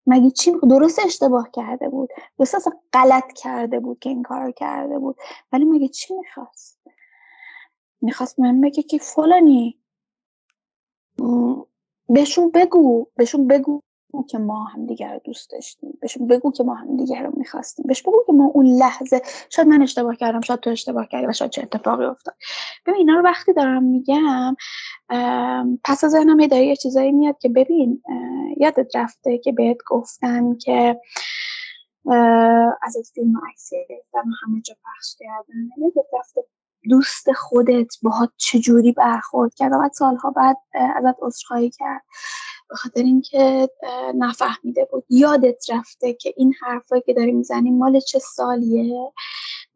مگه چی درست اشتباه کرده بود؟ درست اصلا غلط کرده بود که این کار کرده بود. ولی مگه چی می‌خواست؟ می‌خواست من بگه که فلانی بهشون بگو بهشون بگو که ما هم دیگر رو دوست داشتیم. بهشون بگو که ما هم دیگر رو می‌خواستیم. بهش بگو که ما اون لحظه شاید من اشتباه کردم شاید تو اشتباه کردی و شاید چه اتفاقی افتاد. ببین اینا رو وقتی دارم میگم پس از ذهنم یه چیزایی میاد که ببین یادت رفته که بهت گفتن که از فیلم عکسی همه جا پخش کردن. یادت رفته دوست خودت باهات چجوری برخورد کرد و سالها بعد ازت عذرخواهی کرد. به خاطر اینکه نفهمیده بود. یادت رفته که این حرفایی که داری می‌زنی مال چه سالیه؟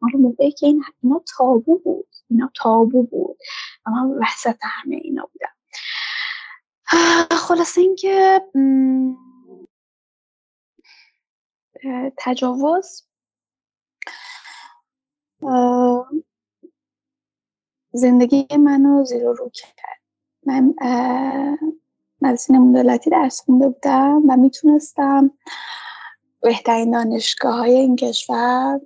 مال موقعی که این اینا تابو بود. اینا تابو بود. و من وسط همه اینا بودم. خلاصه اینکه تجاوز زندگی منو زیر رو کرد. من مدرسه دولتی درس خونده بودم و می‌تونستم بهترین دانشگاه های این کشور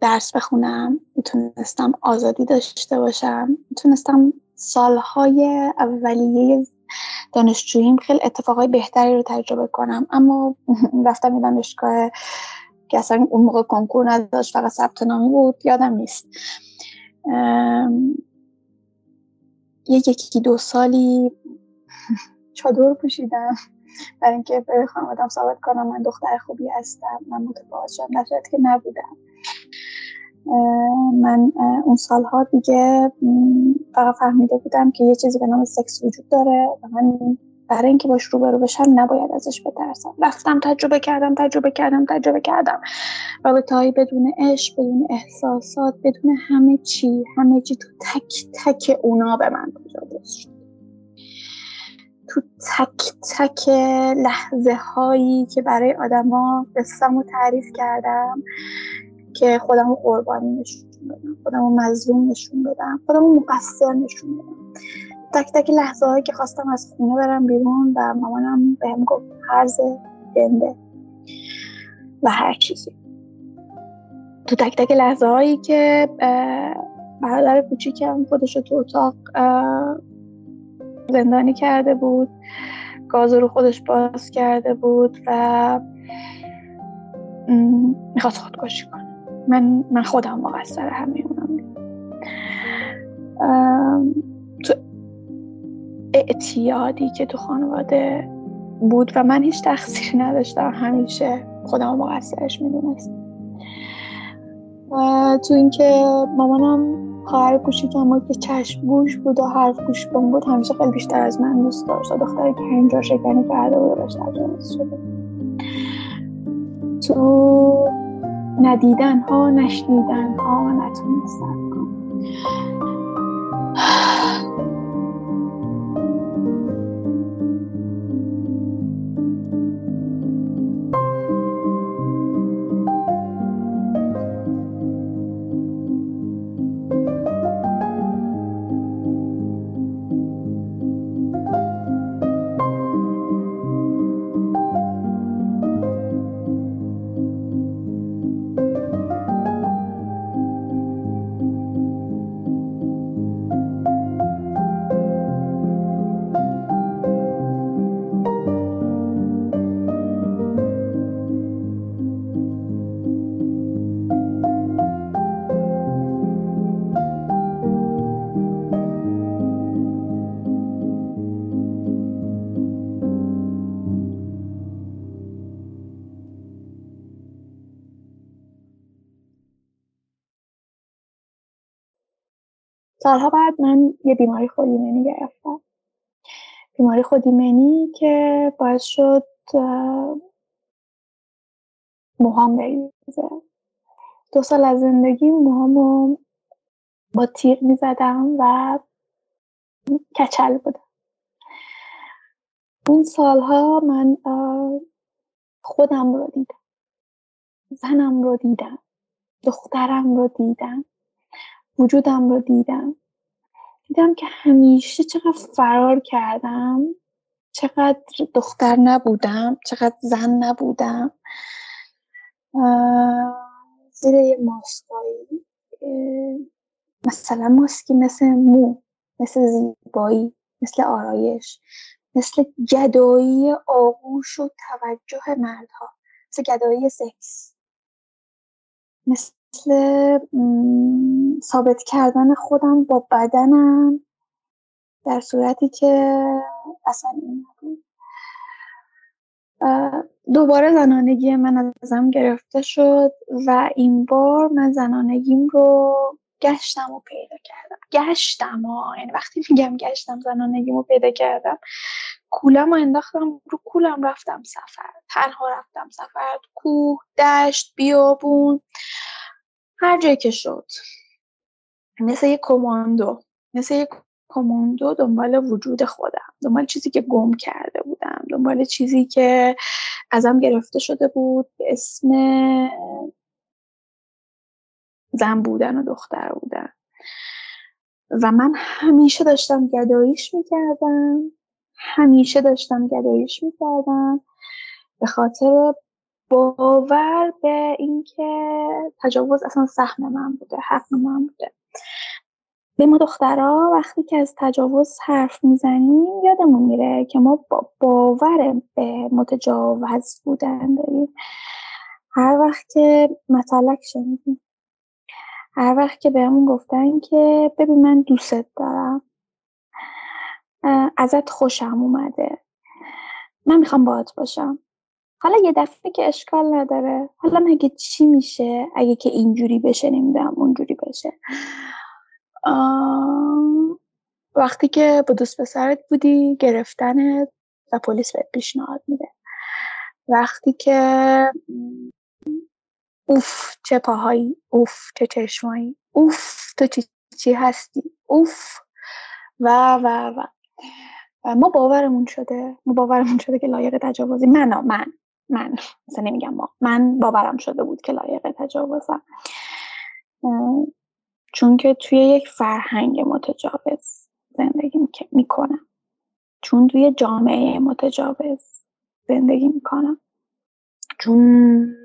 درس بخونم. می‌تونستم آزادی داشته باشم. می‌تونستم سالهای اولیه دانشجوییم خیلی اتفاقای بهتری رو تجربه کنم. اما رفتم این دانشگاه که اصلا اون موقع کنکور نداشت فقط ثبت نامی بود. یادم نیست. یک یکی دو سالی چادر پوشیدم. برای اینکه به خانوادم ثابت کنم من دختر خوبی هستم من متفاوت شدم در که نبودم. من اون سالها دیگه فقط فهمیده بودم که یه چیزی به نام سکس وجود داره و من برای اینکه باش روبرو بشم نباید ازش بترسم. رفتم تجربه کردم تجربه کردم تجربه کردم. رابطه هایی بدون عشق بدون احساسات بدون همه چی همه چی تو تک تک اونا به من شد. تو تک تک لحظه هایی که برای آدما قصم رو تعریف کردم که خودم قربانی نشون بدم خودم مظلوم نشون بدم خودم مقصر نشون بدم. تک تک لحظه هایی که خواستم از خونه برم بیرون و مامانم بهم گفت هرز دنده و هر چیزی. تو تک تک لحظه هایی که برادر کوچیکم خودش تو اتاق زندانی کرده بود گاز رو خودش باز کرده بود و می‌خواست خودکشی کنه. من من خودم مقصر همه اونم. اعتیادی که تو خانواده بود و من هیچ تقصیری نداشتم همیشه خودم مقصرش می‌دونست تو اینکه مامانم خواهر کوچیکم که چشم گوش بود و حرف گوش کن بود همیشه خیلی بیشتر از من دوست داشت. و دختری که اینجا شکنی کرده بود و شده تو ندیدن ها نشنیدن ها نتونستن سالها بعد من یه بیماری خودیمنی گرفتم. بیماری خودیمنی که باعث شد موهام بریزه. دو سال از زندگی موهامو با تیغ می‌زدم و کچل بودم. اون سالها من خودم رو دیدم. زنم رو دیدم. دخترم رو دیدم. وجودم رو دیدم. دیدم که همیشه چقدر فرار کردم چقدر دختر نبودم چقدر زن نبودم. زیر یه ماسکایی مثلا ماسکی مثل مو مثل زیبایی مثل آرایش مثل گدایی آغوش و توجه مردها مثل گدایی سکس مثل ثابت کردن خودم با بدنم در صورتی که اصلا این دوباره زنانگی من ازم گرفته شد و این بار من زنانگیم رو گشتم و پیدا کردم. گشتم ها یعنی وقتی میگم گشتم زنانگیم رو پیدا کردم کولم رو انداختم رو کولم رفتم سفر. تنها رفتم سفر کوه دشت بیابون. هر جایی که شد. مثل یک کماندو. مثل یک کماندو دنبال وجود خودم. دنبال چیزی که گم کرده بودم. دنبال چیزی که ازم گرفته شده بود. اسم زن بودن و دختر بودن. و من همیشه داشتم گداییش می‌کردم. همیشه داشتم گداییش می‌کردم. به خاطر باور به اینکه تجاوز اصلا سهم من بوده حق من بوده. به ما دخترها وقتی که از تجاوز حرف می‌زنیم یادمون میره که ما با باور به متجاوز بودن داریم. هر وقت که مطلق شنیدیم هر وقت که بهمون گفتن که ببین من دوستت دارم ازت خوشم اومده. من می‌خوام باهات باشم. حالا یه دفعه که اشکال نداره. حالا مگه چی میشه؟ اگه که اینجوری بشه نمی‌دونم اونجوری بشه. وقتی که با دوست پسرت بودی گرفتنت و پلیس بهت پیشنهاد میده. وقتی که اوف چه پاهایی اوف چه چشمایی اوف تو چی, چی هستی اوف و و. و ما باورمون شده ما باورمون شده که لایق تجاوزی. من من. من. مثلا نمیگم ما. من باورم شده بود که لایق تجاوزم. چون که توی یک فرهنگ متجاوز زندگی می‌کنم. چون توی جامعه متجاوز زندگی می‌کنم. چون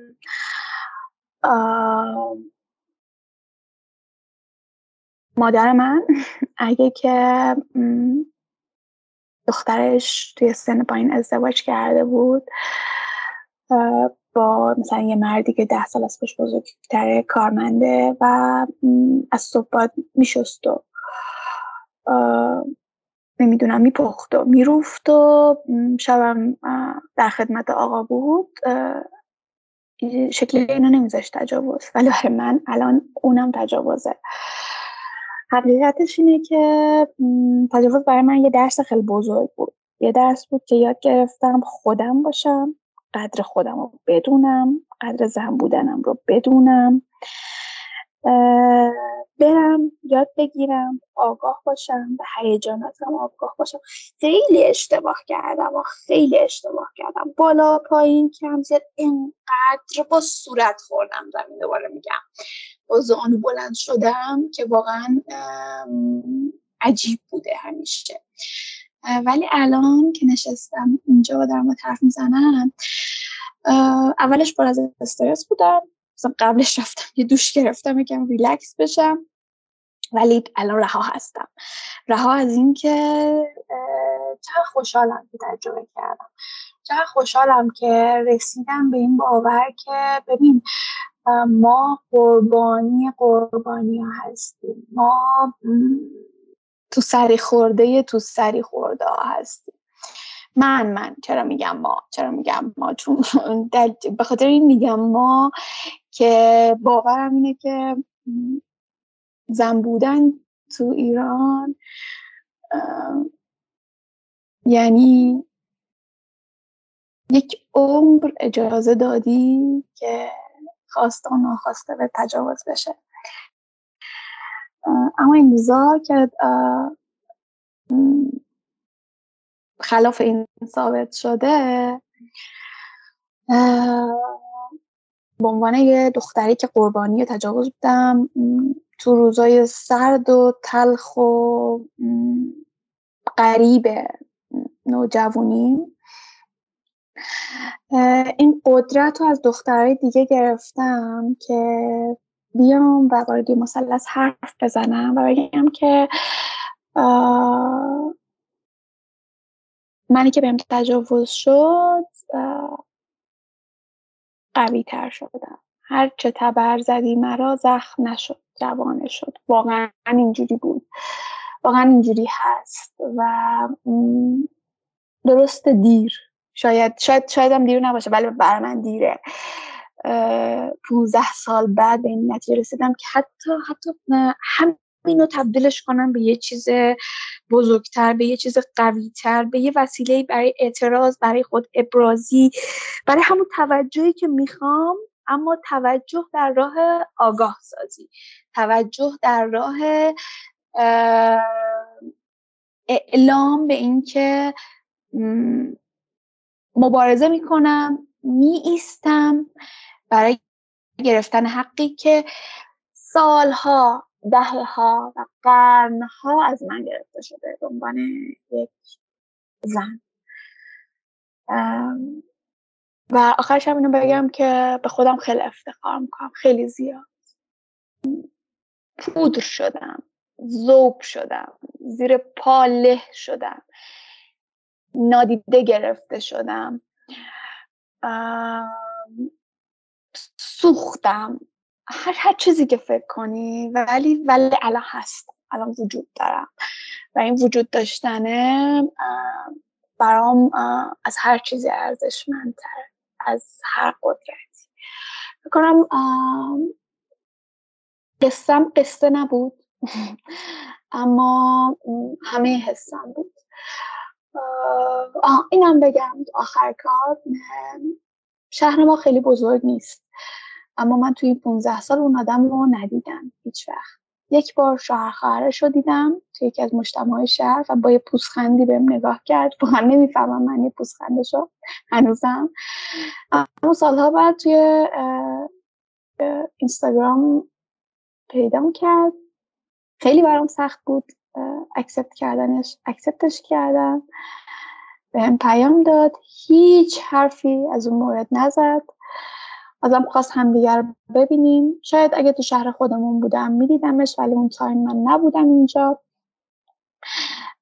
مادر من اگه که دخترش توی سن پایین ازدواج کرده بود با مثلا یه مردی که ده سال از خوش بزرگتره کارمنده و از صبح میشست و نمی‌دونم میپخت و میروفت و شبم در خدمت آقا بود. شکلی اینو نمیذاشت تجاوز ولی برای من الان اونم تجاوزه. حقیقتش اینه که تجاوز برای من یه درس خیلی بزرگ بود. یه درس بود که یاد گرفتم خودم باشم. قدر خودم رو بدونم قدر زن بودنم رو بدونم. برم یاد بگیرم آگاه باشم به هیجاناتم آگاه باشم. خیلی اشتباه کردم و خیلی اشتباه کردم. بالا پایین کم زیر اینقدر با صورت خوردم زمین دوباره میگم. با زانو بلند شدم که واقعا عجیب بوده همیشه. ولی الان که نشستم اینجا در ما حرف می‌زنم اولش پر از استرس بودم. مثلا قبلش رفتم یه دوش گرفتم یکم ریلکس بشم. ولی الان رها هستم. رها از اینکه چه خوشحالم که تجربه کردم. چه خوشحالم که رسیدم به این باور که ببین ما قربانی قربانی هستیم. ما تو سری خورده تو سری خورده ها هستیم من من. چرا میگم ما؟ چرا میگم ما؟ چون به خاطر این میگم ما که باورم اینه که زن بودن تو ایران یعنی یک عمر اجازه دادی که خواسته و ناخواسته به تجاوز بشه. اما این روزا که خلاف این ثابت شده به عنوان یه دختری که قربانی تجاوز بودم تو روزای سرد و تلخ و غریب نوجوانی. این قدرت رو از دخترهای دیگه گرفتم که بیام و وارد مثلث حرف بزنم و بگم که منی که بهم تجاوز شد قوی تر شدم. هر چه تبر زدی مرا زخم نشد جوانه شد. واقعا اینجوری بود. واقعا اینجوری هست و درست دیر. شاید شاید شاید هم دیر نباشه ولی برای من دیره. 15 سال بعد به این نتیجه رسیدم که حتی حتی همینو تبدیلش کنم به یه چیز بزرگتر به یه چیز قویتر به یه وسیله برای اعتراض برای خود ابرازی برای همون توجهی که می‌خوام اما توجه در راه آگاه سازی توجه در راه اعلام به اینکه مبارزه می‌کنم می ایستم برای گرفتن حقی که سالها دهها و قرنها از من گرفته شده به عنوان یک زن. و آخرش هم اینو بگم که به خودم خیلی افتخار می‌کنم خیلی زیاد. پودر شدم زوب شدم زیر پا له شدم نادیده گرفته شدم. سوختم. هر هر چیزی که فکر کنی ولی ولی الان هست. الان وجود دارم و این وجود داشتنه برام از هر چیزی ارزشمندتر. از هر قدرتی. کنم قصم قصه نبود. اما همه حسم بود. آه اینم بگم. آخر کار شهر ما خیلی بزرگ نیست. اما من توی این 15 سال اون آدم رو ندیدم هیچ وقت. یک بار شوهر خواهرش رو دیدم توی یکی از مجتمع شهر و با یه پوزخندی بهم نگاه کرد. واقعا نمی‌فهمم من یه پوزخندش رو هنوزم. اما سالها بعد توی اینستاگرام پیدا کرد خیلی برام سخت بود accept کردنش accept ش کردم. بهم پیام داد. هیچ حرفی از اون مورد نزد. ازم خواست همدیگر ببینیم. شاید اگه تو شهر خودمون بودم میدیدمش ولی اون time من نبودم اینجا.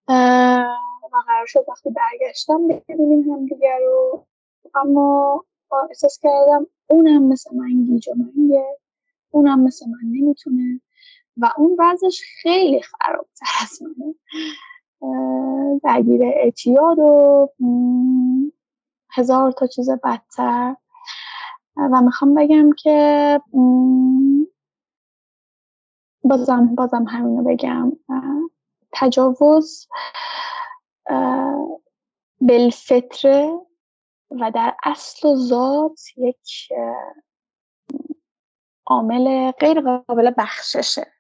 و قرار شد وقتی برگشتم ببینیم همدیگر رو. اما احساس کردم اونم مثل من گیج و منگه. اونم مثل من نمی‌تونه. و اون وضعش خیلی خرابتر از منه. درگیر اعتیاد و هزار تا چیز بدتر. و می‌خوام بگم که بازم بازم همینو بگم. تجاوز بالفطره و در اصل و ذات یک عامل غیر قابل بخششه.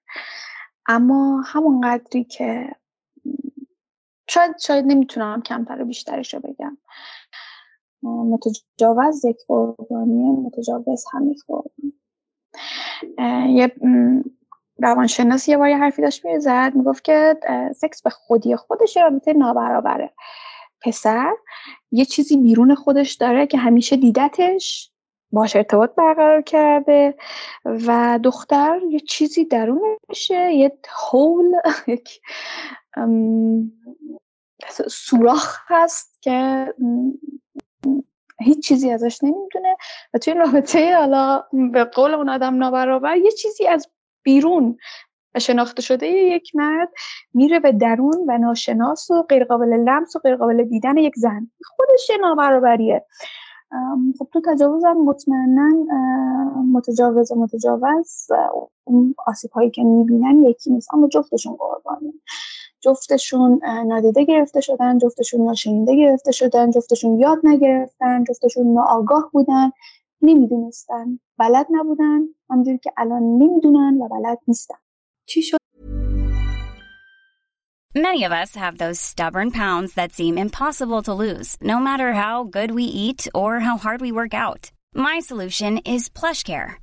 اما همون قدری که شاید شاید نمی‌تونم کمتر و بیشترش رو بگم. متجاوز یک قربانیه متجاوز هم قربانی یه روانشناس یه بار حرفی داشت می‌زد می‌گفت که سکس به خودی خودش رابطه نابرابره. پسر یه چیزی بیرون خودش داره که همیشه دیدتش باش ارتباط برقرار کرده و دختر یه چیزی درونشه یه هول یک سوراخ هست که هیچ چیزی ازش نمی‌دونه. و توی رابطه حالا به قول اون آدم نابرابر یه چیزی از بیرون و شناخته شده یک مرد میره به درون و ناشناس و غیرقابل لمس و غیرقابل دیدن یک زن. خودش یه نابرابریه. خب تو تجاوز هم مطمئنا متجاوز و متجاوز اون آسیب هایی که می‌بینن یکی نیست. اما جفتشون قربانی جفتشون نادیده گرفته شدن جفتشون ناشنیده گرفته شدن جفتشون یاد نگرفتن جفتشون ناآگاه بودن نمی‌دونستن بلد نبودن همجوری که الان نمی‌دونن و بلد نیستن چی شد Many of us have those stubborn pounds that seem impossible to lose, no matter how good we eat or how hard we work out. My solution is PlushCare.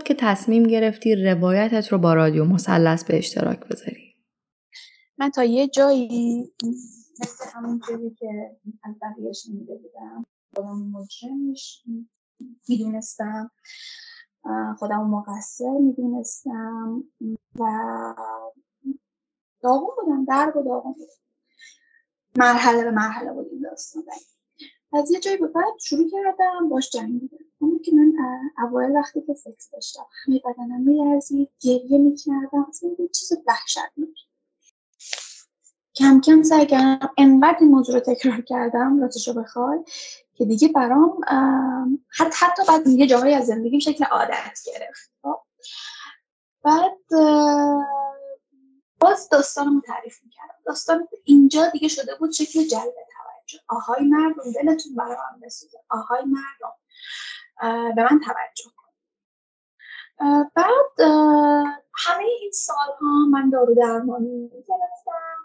که تصمیم گرفتی روایتت رو با رادیو مثلث به اشتراک بذاری. من تا یه جایی مثل همون جوری که از بقیه شنیده بودم خودم مجرمش می‌دونستم. خودم مقصر می‌دونستم و داغون بودم درد و داغون مرحله به مرحله بود این داستان. از یه جایی به بعد شروع کردم باش جنگیدم اونی که من اوایل وقتی که سکس داشتم همه بدنم میلرزید گریه می‌کردم اصلا یه چیز وحشتناک کم کم سعی کردم انقدر این موضوع رو تکرار کردم راستش رو بخوای که دیگه برام حتی حتی بعد یه جاهایی از زندگیم شکل عادت گرفت. خب؟ بعد باز داستانمو تعریف می‌کردم. داستان اینجا دیگه شده بود شکل جلب توجه. آهای مردم دلتون برام بسوزه. آهای مردم. به من توجه کن. بعد همه این سالها من دارو درمانی گرفتم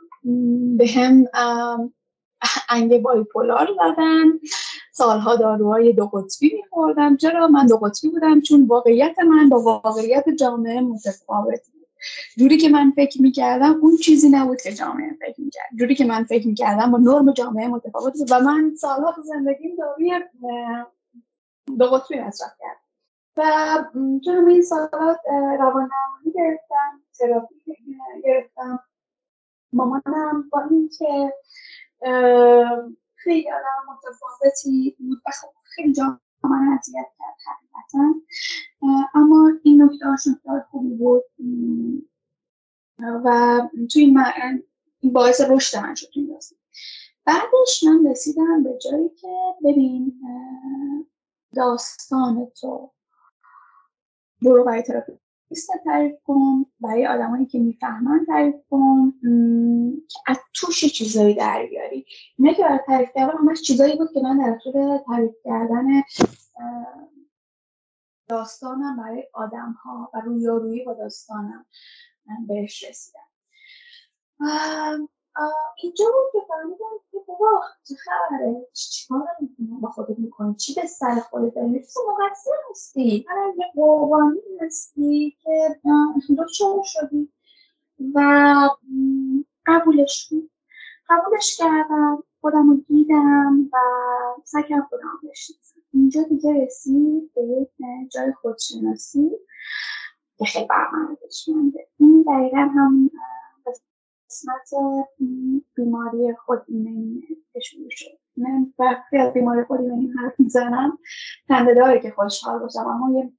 به هم انگ بایپولار زدن سالها داروهای دو قطبی میخوردم. چرا؟ من دو قطبی بودم چون واقعیت من با واقعیت جامعه متفاوت بود. جوری که من فکر می‌کردم اون چیزی نبود که جامعه فکر می‌کرد. جوری که من فکر می‌کردم با نرم جامعه متفاوت بود و من سالها تو زندگیم داروی دو قطبی مصرف کردم. و تو همه این سالات روان گرفتم تراپی گرفتم. مامانم با اینکه خیلی آدم متفاوتی بود و خب خیلی جا من اذیت کرد حقیقتا. اما این نکته نکته خوبی بود. و توی این باعث رشد من شد بعدش من رسیدم به جایی که ببین داستان تو. برو برای تراپیست تعریف کن برای آدمایی که می‌فهمن تعریف کن که از توش چیزایی در بیاری. اینه که برای تعریف کردن همش چیزایی بود که من در طول تعریف کردن داستانم برای آدم ها و رویارویی با داستانم بهش رسیدم. اینجا بود که فهمیدم که بابا چه خبره؟ چیکار می‌کنم؟ با خودت می‌کنی؟ چی به سر خودت داری؟ تو مقصر هستی من یه قربانی هستی که دچار شدی و قبولش قبولش کردم خودم رو دیدم و سکر خودم بشناسم. اینجا دیگه رسید به یک جای خودشناسی. که خیلی برمانه این دقیقا هم قسمت بیماری خود ایمنی شروع شد. من وقتی از بیماری خود ایمنی حرف می‌زنم تنده داره که خوشحال باشم. اما یه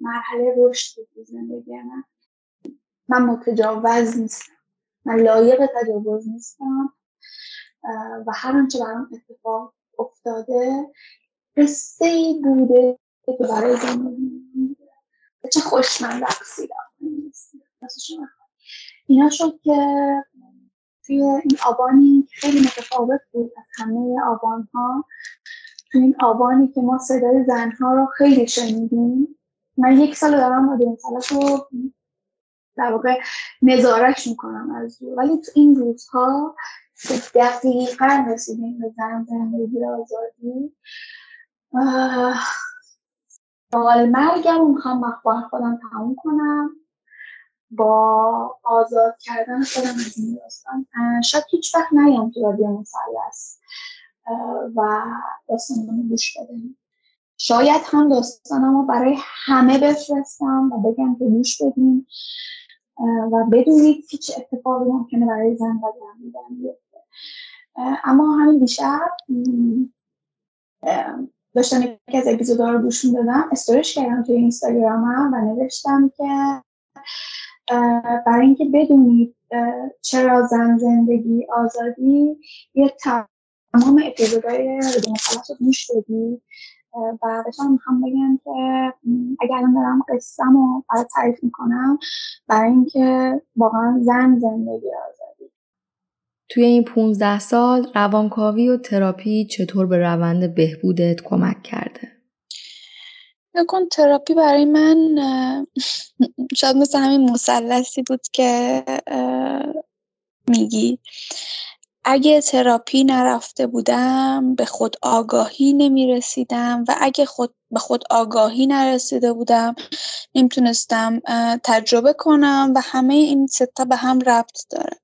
مرحله رشد بود زندگی من. من متجاوز نیستم. من لایق تجاوز نیستم. و هر آنچه برام اتفاق افتاده قصه ای بوده که برای زندگی چه خوش من رقصیدم اینا شد که توی این آبانی خیلی متفاوت بود از همه آبان ها توی این آبانی که ما صدای زنها رو خیلی شنیدیم. من یک سال دارم مدیر رو در واقع نظارش می‌کنم از دور ولی تو این روزها که دقیقا رسیدیم به زن زندگی آزادی. با مرگم می‌خوام مخبار خودم تموم کنم. با آزاد کردن خودم از این داستان شاید هیچ وقت نیام تو رادیو مثلث و داستان رو گوش بدیم شاید هم داستانم رو برای همه بفرستم و بگم که گوش بدیم و بدونید هیچ اتفاقی ممکنه برای زن و زن اما همین دیشب داشتم یکی از اپیزودها رو گوش دادم استورش کردم توی اینستاگرامم و نوشتم که برای اینکه بدونید چرا زن زندگی آزادی یه تمام اپیزودهای بدون رو گوش بدید و بهتون هم بگم که اگر الان دارم قصم رو برای تعریف می‌کنم برای اینکه واقعا زن زندگی آزادی توی این 15 سال روانکاوی و تراپی چطور به روند بهبودت کمک کرده؟ نکن تراپی برای من شاید مثل همین مسلسی بود که میگی. اگه تراپی نرفته بودم به خود آگاهی نمی رسیدم و اگه خود به خود آگاهی نرسیده بودم نمی‌تونستم تجربه کنم و همه این ستا به هم ربط داره.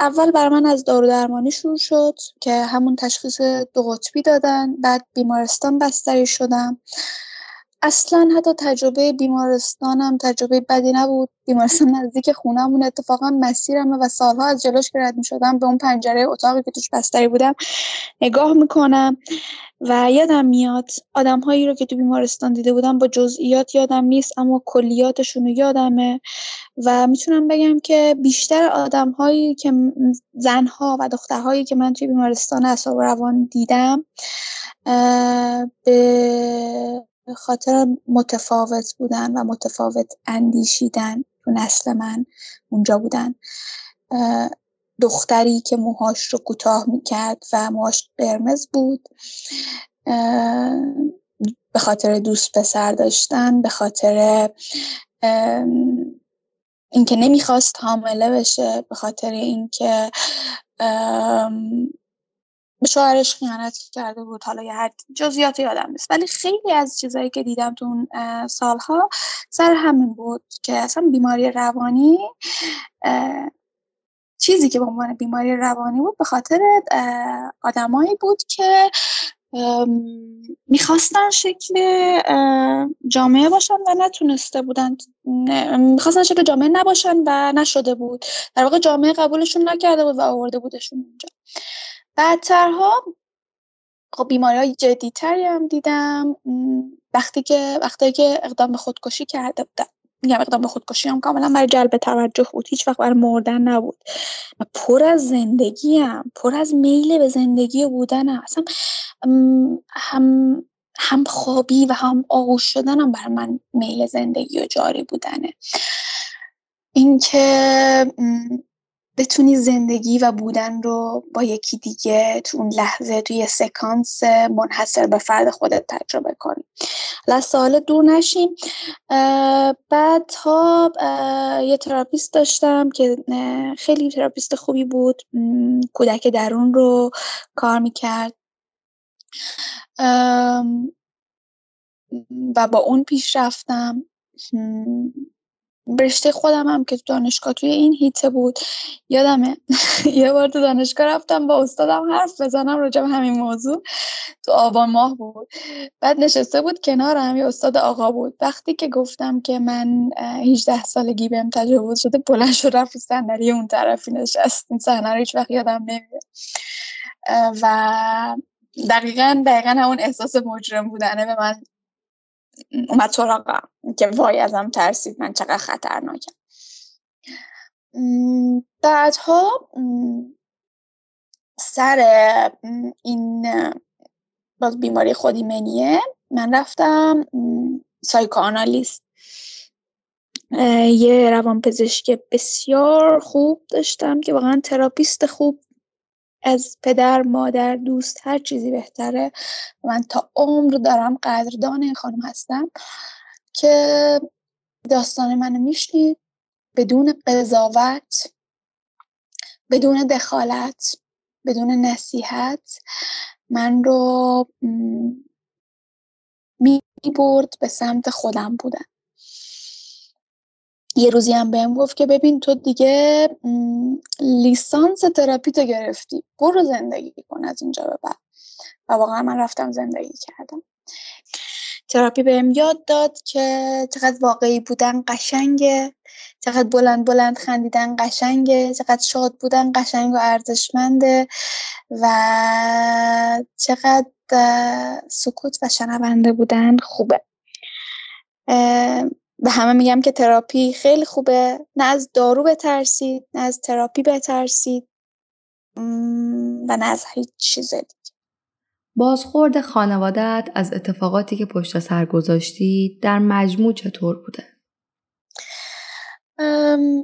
اول بر من از دارو درمانی شروع شد که همون تشخیص دو قطبی دادن. بعد بیمارستان بستری شدم. اصلا حتی تجربه بیمارستانم تجربه بدی نبود. بیمارستان نزدیک خونهمون اتفاقا مسیرمه و سالها از جلوش که رد می‌شدم به اون پنجره اتاقی که توش بستری بودم نگاه می‌کنم و یادم میاد آدمهایی رو که تو بیمارستان دیده بودم با جزئیات یادم نیست اما کلیاتشون رو یادمه و می‌تونم بگم که بیشتر آدمهایی که زنها و دخترهایی که من توی بیمارستان اعصاب روان دیدم به خاطر متفاوت بودن و متفاوت اندیشیدن تو نسل من اونجا بودن. دختری که موهاش رو کوتاه می‌کرد و موهاش قرمز بود. به خاطر دوست پسر داشتن به خاطر اینکه نمی‌خواست حامله بشه به خاطر اینکه به شوهرش خیانت کرده بود. حالا یه هر جزئیات یادم نیست. ولی خیلی از چیزایی که دیدم تو اون سالها سر همین بود که اصلا بیماری روانی چیزی که به عنوان بیماری روانی بود به خاطر آدمایی بود که می‌خواستن شکل جامعه باشن و نتونسته بودن می‌خواستن شکل جامعه نباشن و نشده بود. در واقع جامعه قبولشون نکرده بود و آورده بودشون اونجا بعدترها خب بیماری های جدیتری هم دیدم. وقتی که وقتی که اقدام به خودکشی کرده بودم. میگم اقدام به خودکشی هم کاملا برای جلب توجه بود. هیچ وقت برای مردن نبود. و پر از زندگی هم پر از میل به زندگی بودن هم. اصلا هم هم خوابی و هم آغوش شدنم برای من میل زندگی و جاری بودنه. اینکه بتونی زندگی و بودن رو با یکی دیگه تو اون لحظه توی سکانس منحصر به فرد خودت تجربه کنی. حالا سوال دور نشیم. بعد تا یه therapist داشتم که خیلی therapist خوبی بود. کودک درون رو کار می‌کرد. و با اون پیش رفتم. رشته خودم هم که تو دانشگاه توی این حیطه بود. یادمه. یه بار تو دانشگاه رفتم با استادم حرف بزنم راجع به همین موضوع. تو آبان ماه بود. بعد نشسته بود کنارم یه استاد آقا بود. وقتی که گفتم که من 18 سالگی بهم تجاوز شده بلند شد رفت صندلی اون طرفی نشست. این صحنه رو هیچ وقت یادم نمیاد. و دقیقا دقیقا همون احساس مجرم بودنه به من. اومد سراغم که وای ازم ترسید من چقدر خطرناکم. بعدها سر این باز بیماری خودیمنیه من رفتم سایکوآنالیست یه روانپزشک بسیار خوب داشتم که واقعا تراپیست خوب از پدر مادر دوست هر چیزی بهتره. من تا عمر دارم قدردان این خانم هستم که داستان منو میشنید بدون قضاوت بدون دخالت بدون نصیحت. من رو می برد به سمت خودم بودن یه روزی هم بهم گفت که ببین تو دیگه لیسانس تراپی تو گرفتی. برو زندگی کن از اینجا به بعد. و واقعا من رفتم زندگی کردم. تراپی بهم یاد داد که چقدر واقعی بودن قشنگه چقدر بلند بلند خندیدن قشنگه چقدر شاد بودن قشنگ و ارزشمنده و چقدر سکوت و شنونده بودن خوبه. به همه میگم که تراپی خیلی خوبه. نه از دارو بترسید نه از تراپی بترسید. و نه از هیچ چیز دیگه. بازخورد خانوادت از اتفاقاتی که پشت سر گذاشتی در مجموع چطور بوده؟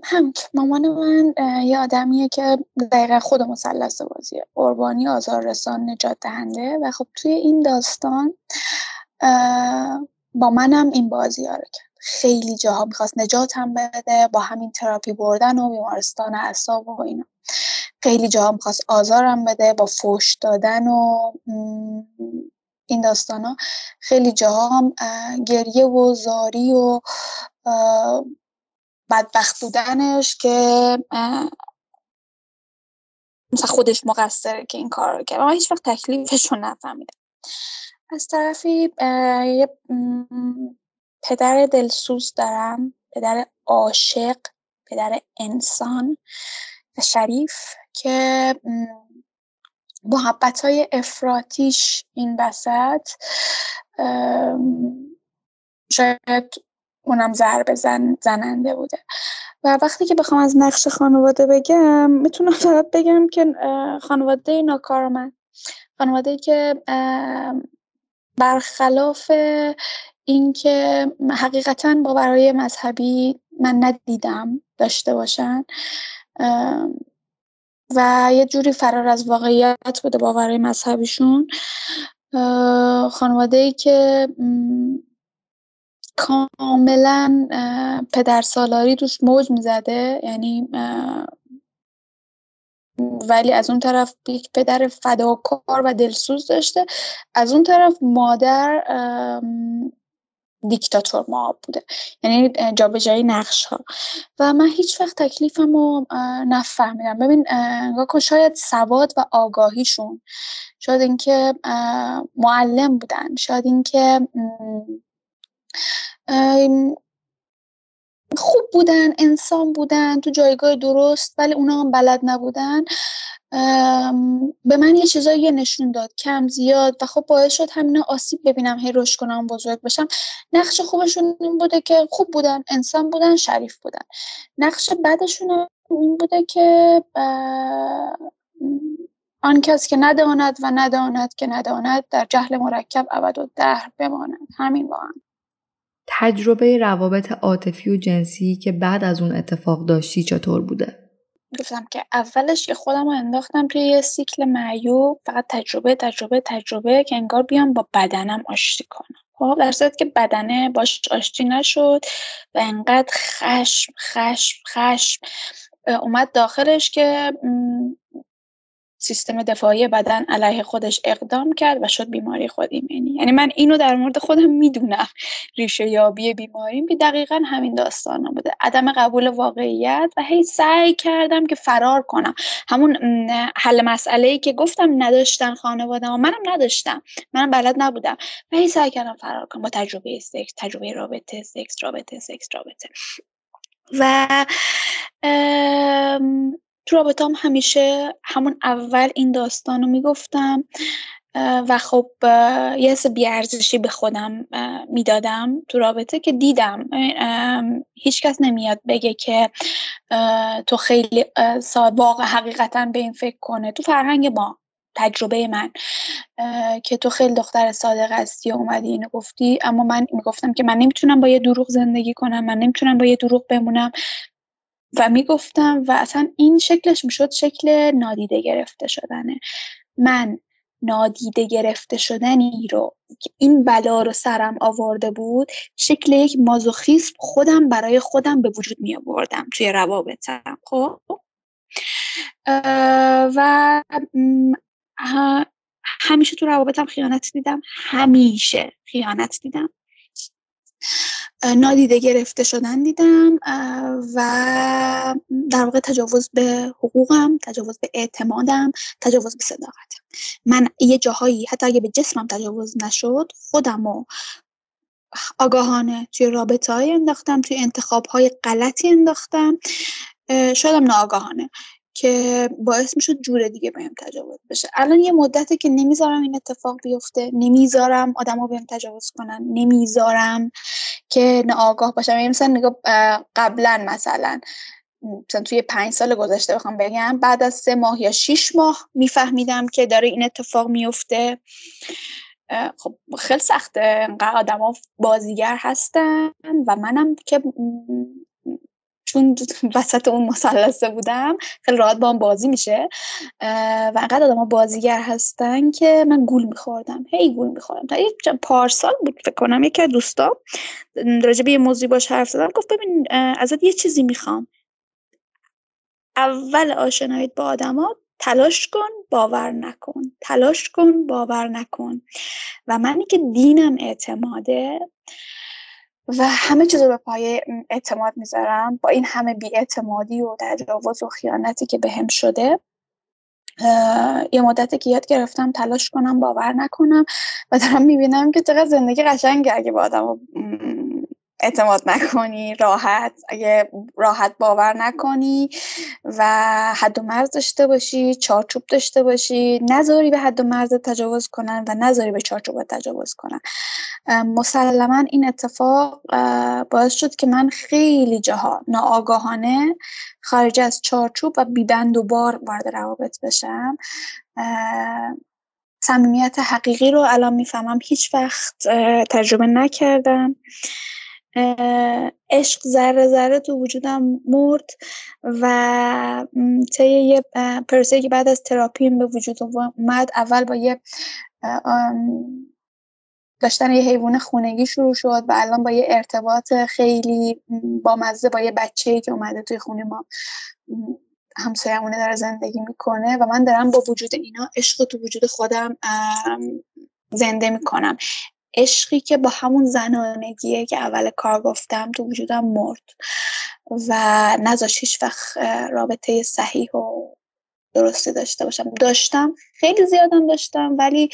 هم مامان من یه آدمیه که دقیقا خود مثلث بازیه قربانی آزار رسان نجات دهنده. و خب توی این داستان با منم این بازی ها رو کرد. خیلی جاها می‌خواست نجاتم بده با همین تراپی بردن و بیمارستان اعصاب و اینا. خیلی جاها می‌خواست آزارم بده با فوش دادن و این داستان ها خیلی جاها هم گریه و زاری و بدبخت بودنش که مثلا خودش مقصره که این کار رو کرد. من هیچ وقت تکلیفش رو نفهمیدم از طرفی یه پدر دلسوز دارم پدر عاشق پدر انسان و شریف که محبت های افراتیش این وسط. شاید اونم ضربه زن زننده بوده. و وقتی که بخوام از نقش خانواده بگم می‌تونم فقط بگم که خانواده ناکارمند خانواده که برخلاف اینکه حقیقتا باورهای مذهبی من ندیدم داشته باشن. و یه جوری فرار از واقعیت بوده باورهای مذهبیشون. خانواده ای که کاملا پدر سالاری توش موج می‌زده یعنی ولی از اون طرف یک پدر فداکار و دلسوز داشته. از اون طرف مادر دیکتاتور ما بوده. یعنی جابجایی نقش ها و من هیچ وقت تکلیفم رو نفهمیدم. ببین نگاه شاید سواد و آگاهیشون شاید اینکه معلم بودن شاید اینکه خوب بودن انسان بودن تو جایگاه درست ولی اونا هم بلد نبودن. به من یه چیزایی نشون داد کم زیاد و خب باعث شد همینا آسیب ببینم هی رشد کنم بزرگ بشم. نقش خوبشون این بوده که خوب بودن انسان بودن شریف بودن. نقش بدشون این بوده که آن کس که نداند و نداند که نداند در جهل مرکب ابد و دهر بماند. همین با هم. تجربه روابط عاطفی و جنسی که بعد از اون اتفاق داشتی چطور بوده؟ گفتم که اولش که خودم رو انداختم توی یه سیکل معیوب فقط تجربه تجربه تجربه که انگار بیام با بدنم آشتی کنم خب در صورت که بدنه باش آشتی نشد و انقدر خشم خشم خشم اومد داخلش که سیستم دفاعی بدن علیه خودش اقدام کرد و شد بیماری خود ایمنی. یعنی من اینو در مورد خودم می‌دونم. ریشه یابی بیماریم که دقیقا همین داستان بوده. عدم قبول واقعیت و هی سعی کردم که فرار کنم. همون حل مسئله ای که گفتم نداشتن خانواده و منم نداشتم. منم بلد نبودم. و هی سعی کردم فرار کنم. با تجربه سکس تجربه رابطه سکس رابطه سکس رابطه. و تو رابطام همیشه همون اول این داستان رو می‌گفتم و خب یه حس بیارزشی به خودم می‌دادم تو رابطه که دیدم. هیچکس نمیاد بگه که تو خیلی واقع حقیقتا به این فکر کنه. تو فرهنگ ما تجربه من که تو خیلی دختر صادق هستی و اومدی اینو گفتی اما من می‌گفتم که من نمی‌تونم با یه دروغ زندگی کنم من نمی‌تونم با یه دروغ بمونم. و می‌گفتم و اصلا این شکلش می‌شد شکل نادیده گرفته شدنه. من نادیده گرفته شدنی رو که این بلا رو سرم آورده بود شکل یک مازوخیسم خودم برای خودم به وجود می آوردم توی روابطم خب؟ و همیشه تو روابطم خیانت دیدم همیشه خیانت دیدم. نادیده گرفته شدن دیدم و در واقع تجاوز به حقوقم تجاوز به اعتمادم تجاوز به صداقتم. من یه جاهایی حتی اگه به جسمم تجاوز نشد خودم و آگاهانه توی رابطه های انداختم توی انتخاب های غلطی انداختم. شدم ناآگاهانه که باعث می‌شد جور دیگه بهم تجاوز بشه. الان یه مدته که نمی‌ذارم این اتفاق بیفته نمی‌ذارم آدما بهم تجاوز کنن نمی‌ذارم که ناآگاه باشم. یعنی مثلا نگاه قبلا مثلا مثلا توی پنج سال گذشته بخوام بگم بعد از سه ماه یا شیش ماه میفهمیدم که داره این اتفاق میفته خب خیلی سخته. انقدر آدما بازیگر هستن و منم که چون وسط اون مثلثه بودم خیلی راحت با هم بازی میشه. و انقدر آدم بازیگر هستن که من گول میخوردم. هی گول میخوردم. تا یک پارسال بود فکر کنم یکی دوستا راجع به یه موضوعی باش حرف زدم گفت ببین ازت یه چیزی می‌خوام. اول آشناییت با آدما تلاش کن باور نکن. تلاش کن باور نکن. و منی که دینم اعتماده و همه چیز رو به پای اعتماد می‌ذارم. با این همه بیاعتمادی و تجاوز و خیانتی که بهم شده یه مدتی که یاد گرفتم تلاش کنم باور نکنم و دارم می‌بینم که چقدر زندگی قشنگه اگه با آدم اعتماد نکنی راحت. اگه راحت باور نکنی و حد و مرز داشته باشی چارچوب داشته باشی نذاری به حد و مرز تجاوز کنن و نذاری به چارچوب تجاوز کنن. مسلما این اتفاق باعث شد که من خیلی جاها ناآگاهانه خارج از چارچوب و بیبند و بار وارد روابط بشم. صمیمیت حقیقی رو الان می‌فهمم. هیچ وقت تجربه نکردم. عشق ذره ذره تو وجودم مرد و طی یه پرسه که بعد از تراپیم به وجود اومد اول با یه داشتن یه حیوان خونگی شروع شد و الان با یه ارتباط خیلی با مزه با یه بچه که اومده توی خونه ما همسایمونه داره زندگی می‌کنه و من دارم با وجود اینا عشق تو وجود خودم زنده می‌کنم. عشقی که با همون زنانگیه که اول کار گفتم تو وجودم مرد و نذاش هیچ وقت رابطه صحیح و درستی داشته باشم. داشتم خیلی زیادم داشتم ولی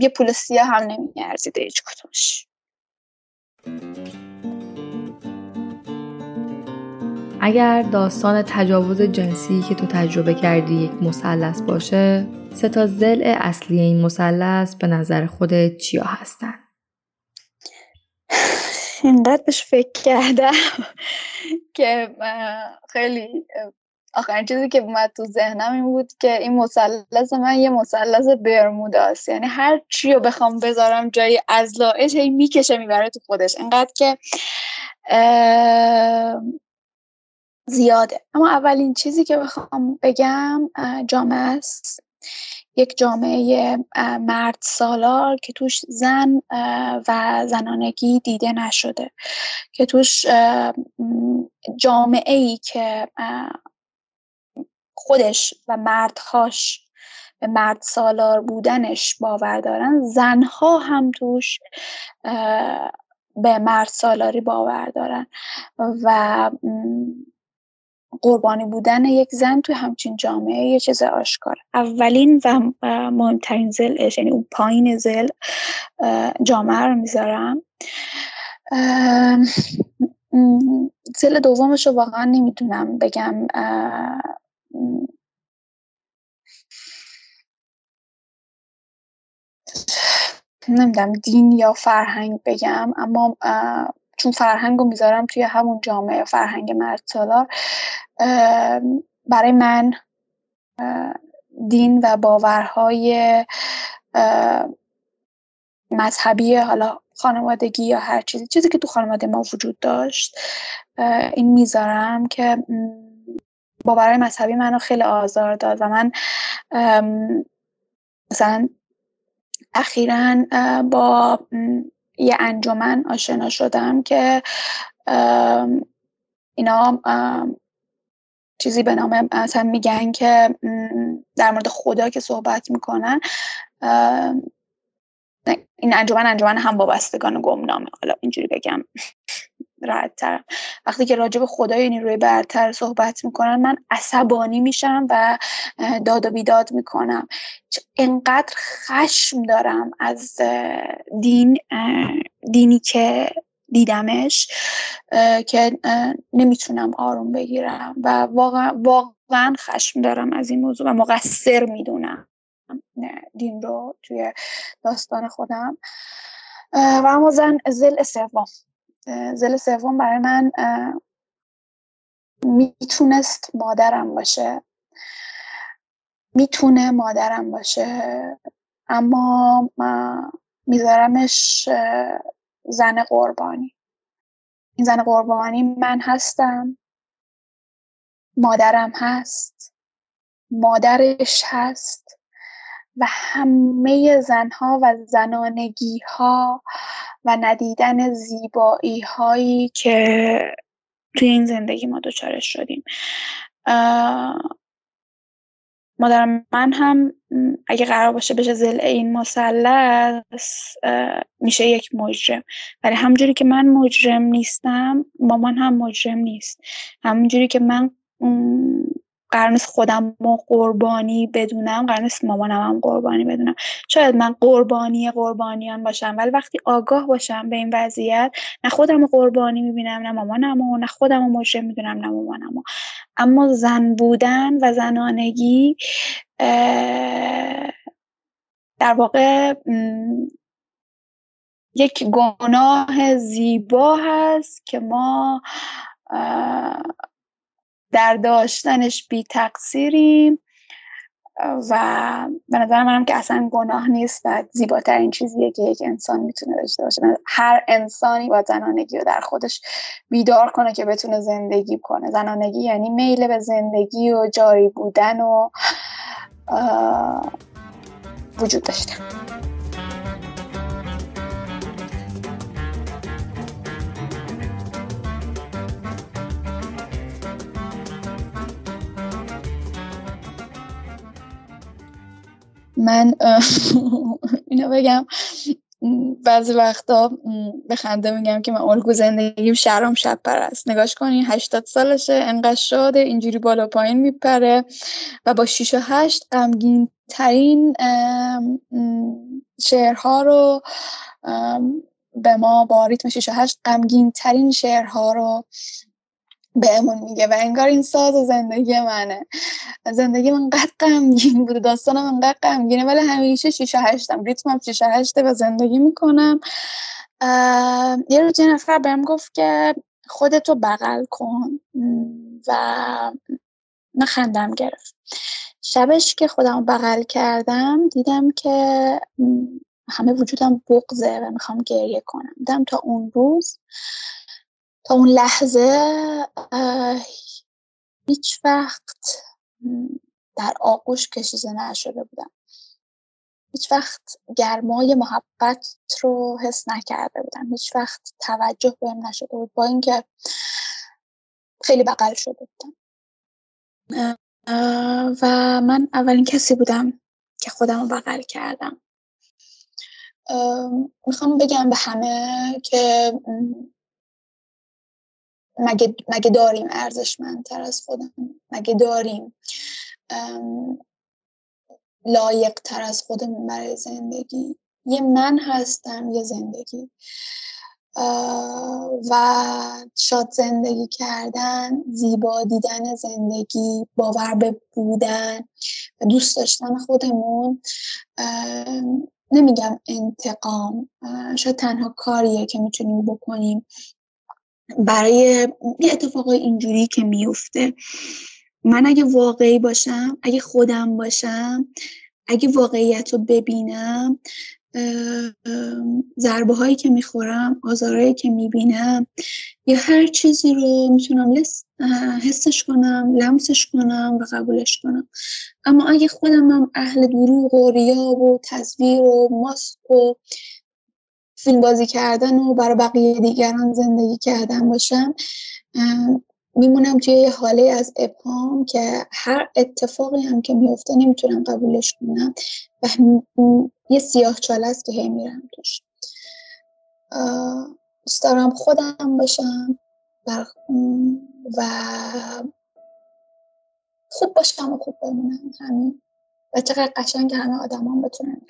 یه پول سیاه هم نمیارزیده هیچ کتوش اگر داستان تجاوز جنسی که تو تجربه کردی یک مثلث باشه سه تا زل اصلی این مثلث به نظر خودت چیا هستن؟ اینقدر بهش فکر کردم که خیلی آخرین چیزی که اومد تو ذهنم این بود که این مثلث من یه مثلث برموداست یعنی هر چی رو بخوام بذارم جای ازلاعش هی می‌کشه می‌بره تو خودش. اینقدر که زیاده. اما اولین چیزی که بخوام بگم جامعه است. یک جامعه مرد سالار که توش زن و زنانگی دیده نشده. که توش جامعه ای که خودش و مردهاش به مرد سالار بودنش باور دارن زنها هم توش به مرد سالاری باور دارن. و قربانی بودن یک زن توی همچین جامعه یه چیز آشکار. اولین و مهمترین زلش یعنی اون پایین زل جامعه رو می‌ذارم. زل دومش رو واقعا نمی‌تونم بگم نمی‌دونم دین یا فرهنگ بگم اما چون فرهنگ رو می‌ذارم توی همون جامعه فرهنگ مرد سالار برای من دین و باورهای مذهبی حالا خانوادگی یا هر چیزی چیزی که تو خانواده ما وجود داشت این می‌ذارم که باورهای مذهبی منو خیلی آزار داد و من مثلا اخیرا با یه انجمن آشنا شدم که اینا چیزی به نام مثلا میگن که در مورد خدا که صحبت می‌کنن. این انجمن انجمن هم وابستگان گمنامه. حالا اینجوری بگم. راحت وقتی که راجع به خدای نیروی برتر صحبت می‌کنن من عصبانی میشم و داد و بیداد می‌کنم. انقدر خشم دارم از دین دینی که دیدمش که نمی‌تونم آروم بگیرم و واقعا, واقعا خشم دارم از این موضوع و مقصر می‌دونم دین رو توی داستان خودم. و اما زن زل سوم زل سوم برای من می‌تونست مادرم باشه. می‌تونه مادرم باشه. اما میذارمش زن قربانی. این زن قربانی من هستم. مادرم هست. مادرش هست. و همه زنها و زنانگی ها و ندیدن زیبایی هایی که توی این زندگی ما دچارش شدیم. مادر من هم اگه قرار باشه بشه زل این مثلث میشه یک مجرم. ولی همونجوری که من مجرم نیستم مامان هم مجرم نیست. همونجوری که من قرار نیست خودم رو قربانی بدونم قرار مامانم هم قربانی بدونم. شاید من قربانی قربانیان باشم ولی وقتی آگاه باشم به این وضعیت نه خودم قربانی می‌بینم نه مامانم و نه خودم رو مجرم می‌دونم نه مامانم اما زن بودن و زنانگی در واقع یک گناه زیبا هست که ما در داشتنش بی تقصیریم و به نظر منم که اصلا گناه نیست و زیباترین چیزیه که یک انسان می‌تونه داشته باشه. هر انسانی با زنانگی رو در خودش بیدار کنه که بتونه زندگی کنه. زنانگی یعنی میل به زندگی و جاری بودن و وجود داشتن. من اینو بگم. بعضی وقتا به خنده میگم که من الگو زندگیم شرام شب است. نگاش کنین هشتاد سالشه انقدر شاده اینجوری بالا پایین میپره و با شیش و هشت غمگین ترین شعرها رو به ما با ریتم شیش و هشت غمگین ترین شعرها رو بهمون میگه و انگار این ساز زندگی منه. زندگی من قد غمگین بوده داستانم انقدر غمگینه ولی همیشه شیشه هشتم. ریتمم شیشه هشته و زندگی می‌کنم. یه روز یه نفر بهم گفت که خودتو بغل کن و نخندم گرفت. شبش که خودم بغل کردم دیدم که همه وجودم بغزه و می‌خوام گریه کنم. دیدم تا اون روز تا اون لحظه هیچ وقت در آغوش کشیده نشده بودم. هیچ وقت گرمای محبت رو حس نکرده بودم. هیچ وقت توجه بهم نشده بود با اینکه خیلی بغل شده بودم. و من اولین کسی بودم که خودم رو بغل کردم. می‌خوام بگم به همه که مگه, مگه داریم ارزشمندتر از خودم؟ مگه داریم لایق تر از خودمون برای زندگی؟ یه من هستم یه زندگی. و شاد زندگی کردن زیبا دیدن زندگی باور به بودن و دوست داشتن خودمون نمیگم انتقام. شاید تنها کاریه که می‌تونیم بکنیم. برای یه اتفاق اینجوری که میفته. من اگه واقعی باشم اگه خودم باشم اگه واقعیت رو ببینم ضربه هایی که می‌خورم آزارهایی که می‌بینم یا هر چیزی رو می‌تونم حسش کنم لمسش کنم و قبولش کنم. اما اگه خودم اهل دروغ و ریاب و تصویر و ماسک و فیلم بازی کردن و برای بقیه دیگران زندگی کردن باشم میمونم توی یه حاله از ابهام که هر اتفاقی هم که میفته نمی‌تونم قبولش کنم و یه سیاه چاله است که هی میرم توش. دوست دارم خودم باشم و خوب باشم و خوب بمونم همین. و چقدر قشنگ همه آدمان بتونن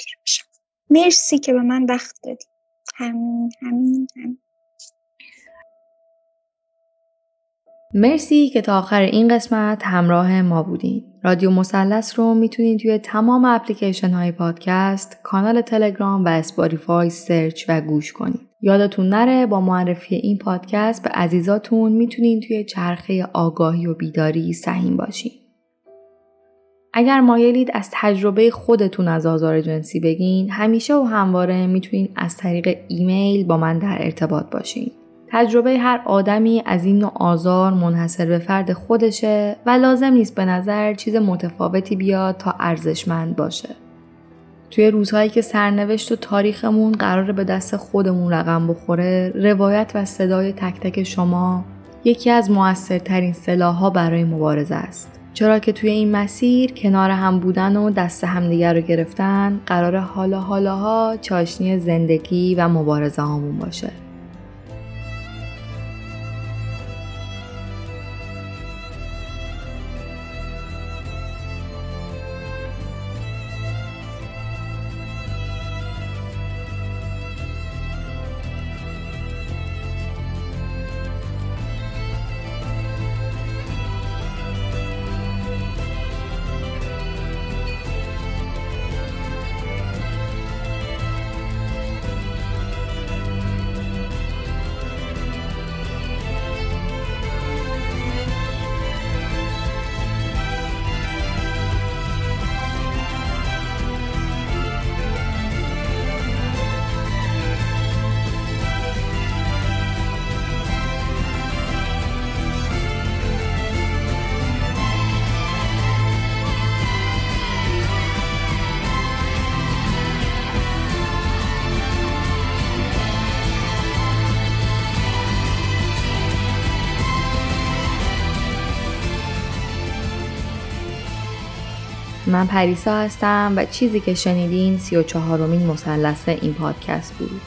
مرسی که به من وقت دادی. همین همین مرسی که تا آخر این قسمت همراه ما بودین. رادیو مثلث رو می‌تونید توی تمام اپلیکیشن های پادکست، کانال تلگرام و Spotify search و گوش کنید. یادتون نره با معرفی این پادکست به عزیزاتون می‌تونین توی چرخه آگاهی و بیداری سهیم باشین. اگر مایلید از تجربه خودتون از آزار جنسی بگین همیشه و همواره می‌تونین از طریق ایمیل با من در ارتباط باشین. تجربه هر آدمی از این نوع آزار منحصر به فرد خودشه و لازم نیست به نظر چیز متفاوتی بیاد تا ارزشمند باشه. توی روزهایی که سرنوشت و تاریخمون قراره به دست خودمون رقم بخوره روایت و صدای تک تک شما یکی از موثرترین سلاحها برای مبارزه است چرا که توی این مسیر کنار هم بودن و دست همدیگر رو گرفتن قرار حالا حالاها چاشنی زندگی و مبارزه هامون باشه. من پریسا هستم و چیزی که شنیدین سی و چهارمین مسلسه این پادکست بود.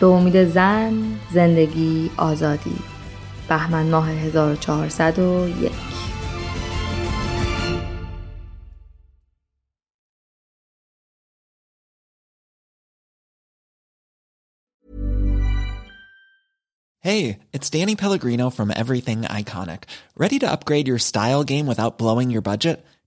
به امید زن، زندگی، آزادی بهمن ماه 1401 Hey, it's Danny Pellegrino from Everything Iconic. Ready to upgrade your style game without blowing your budget?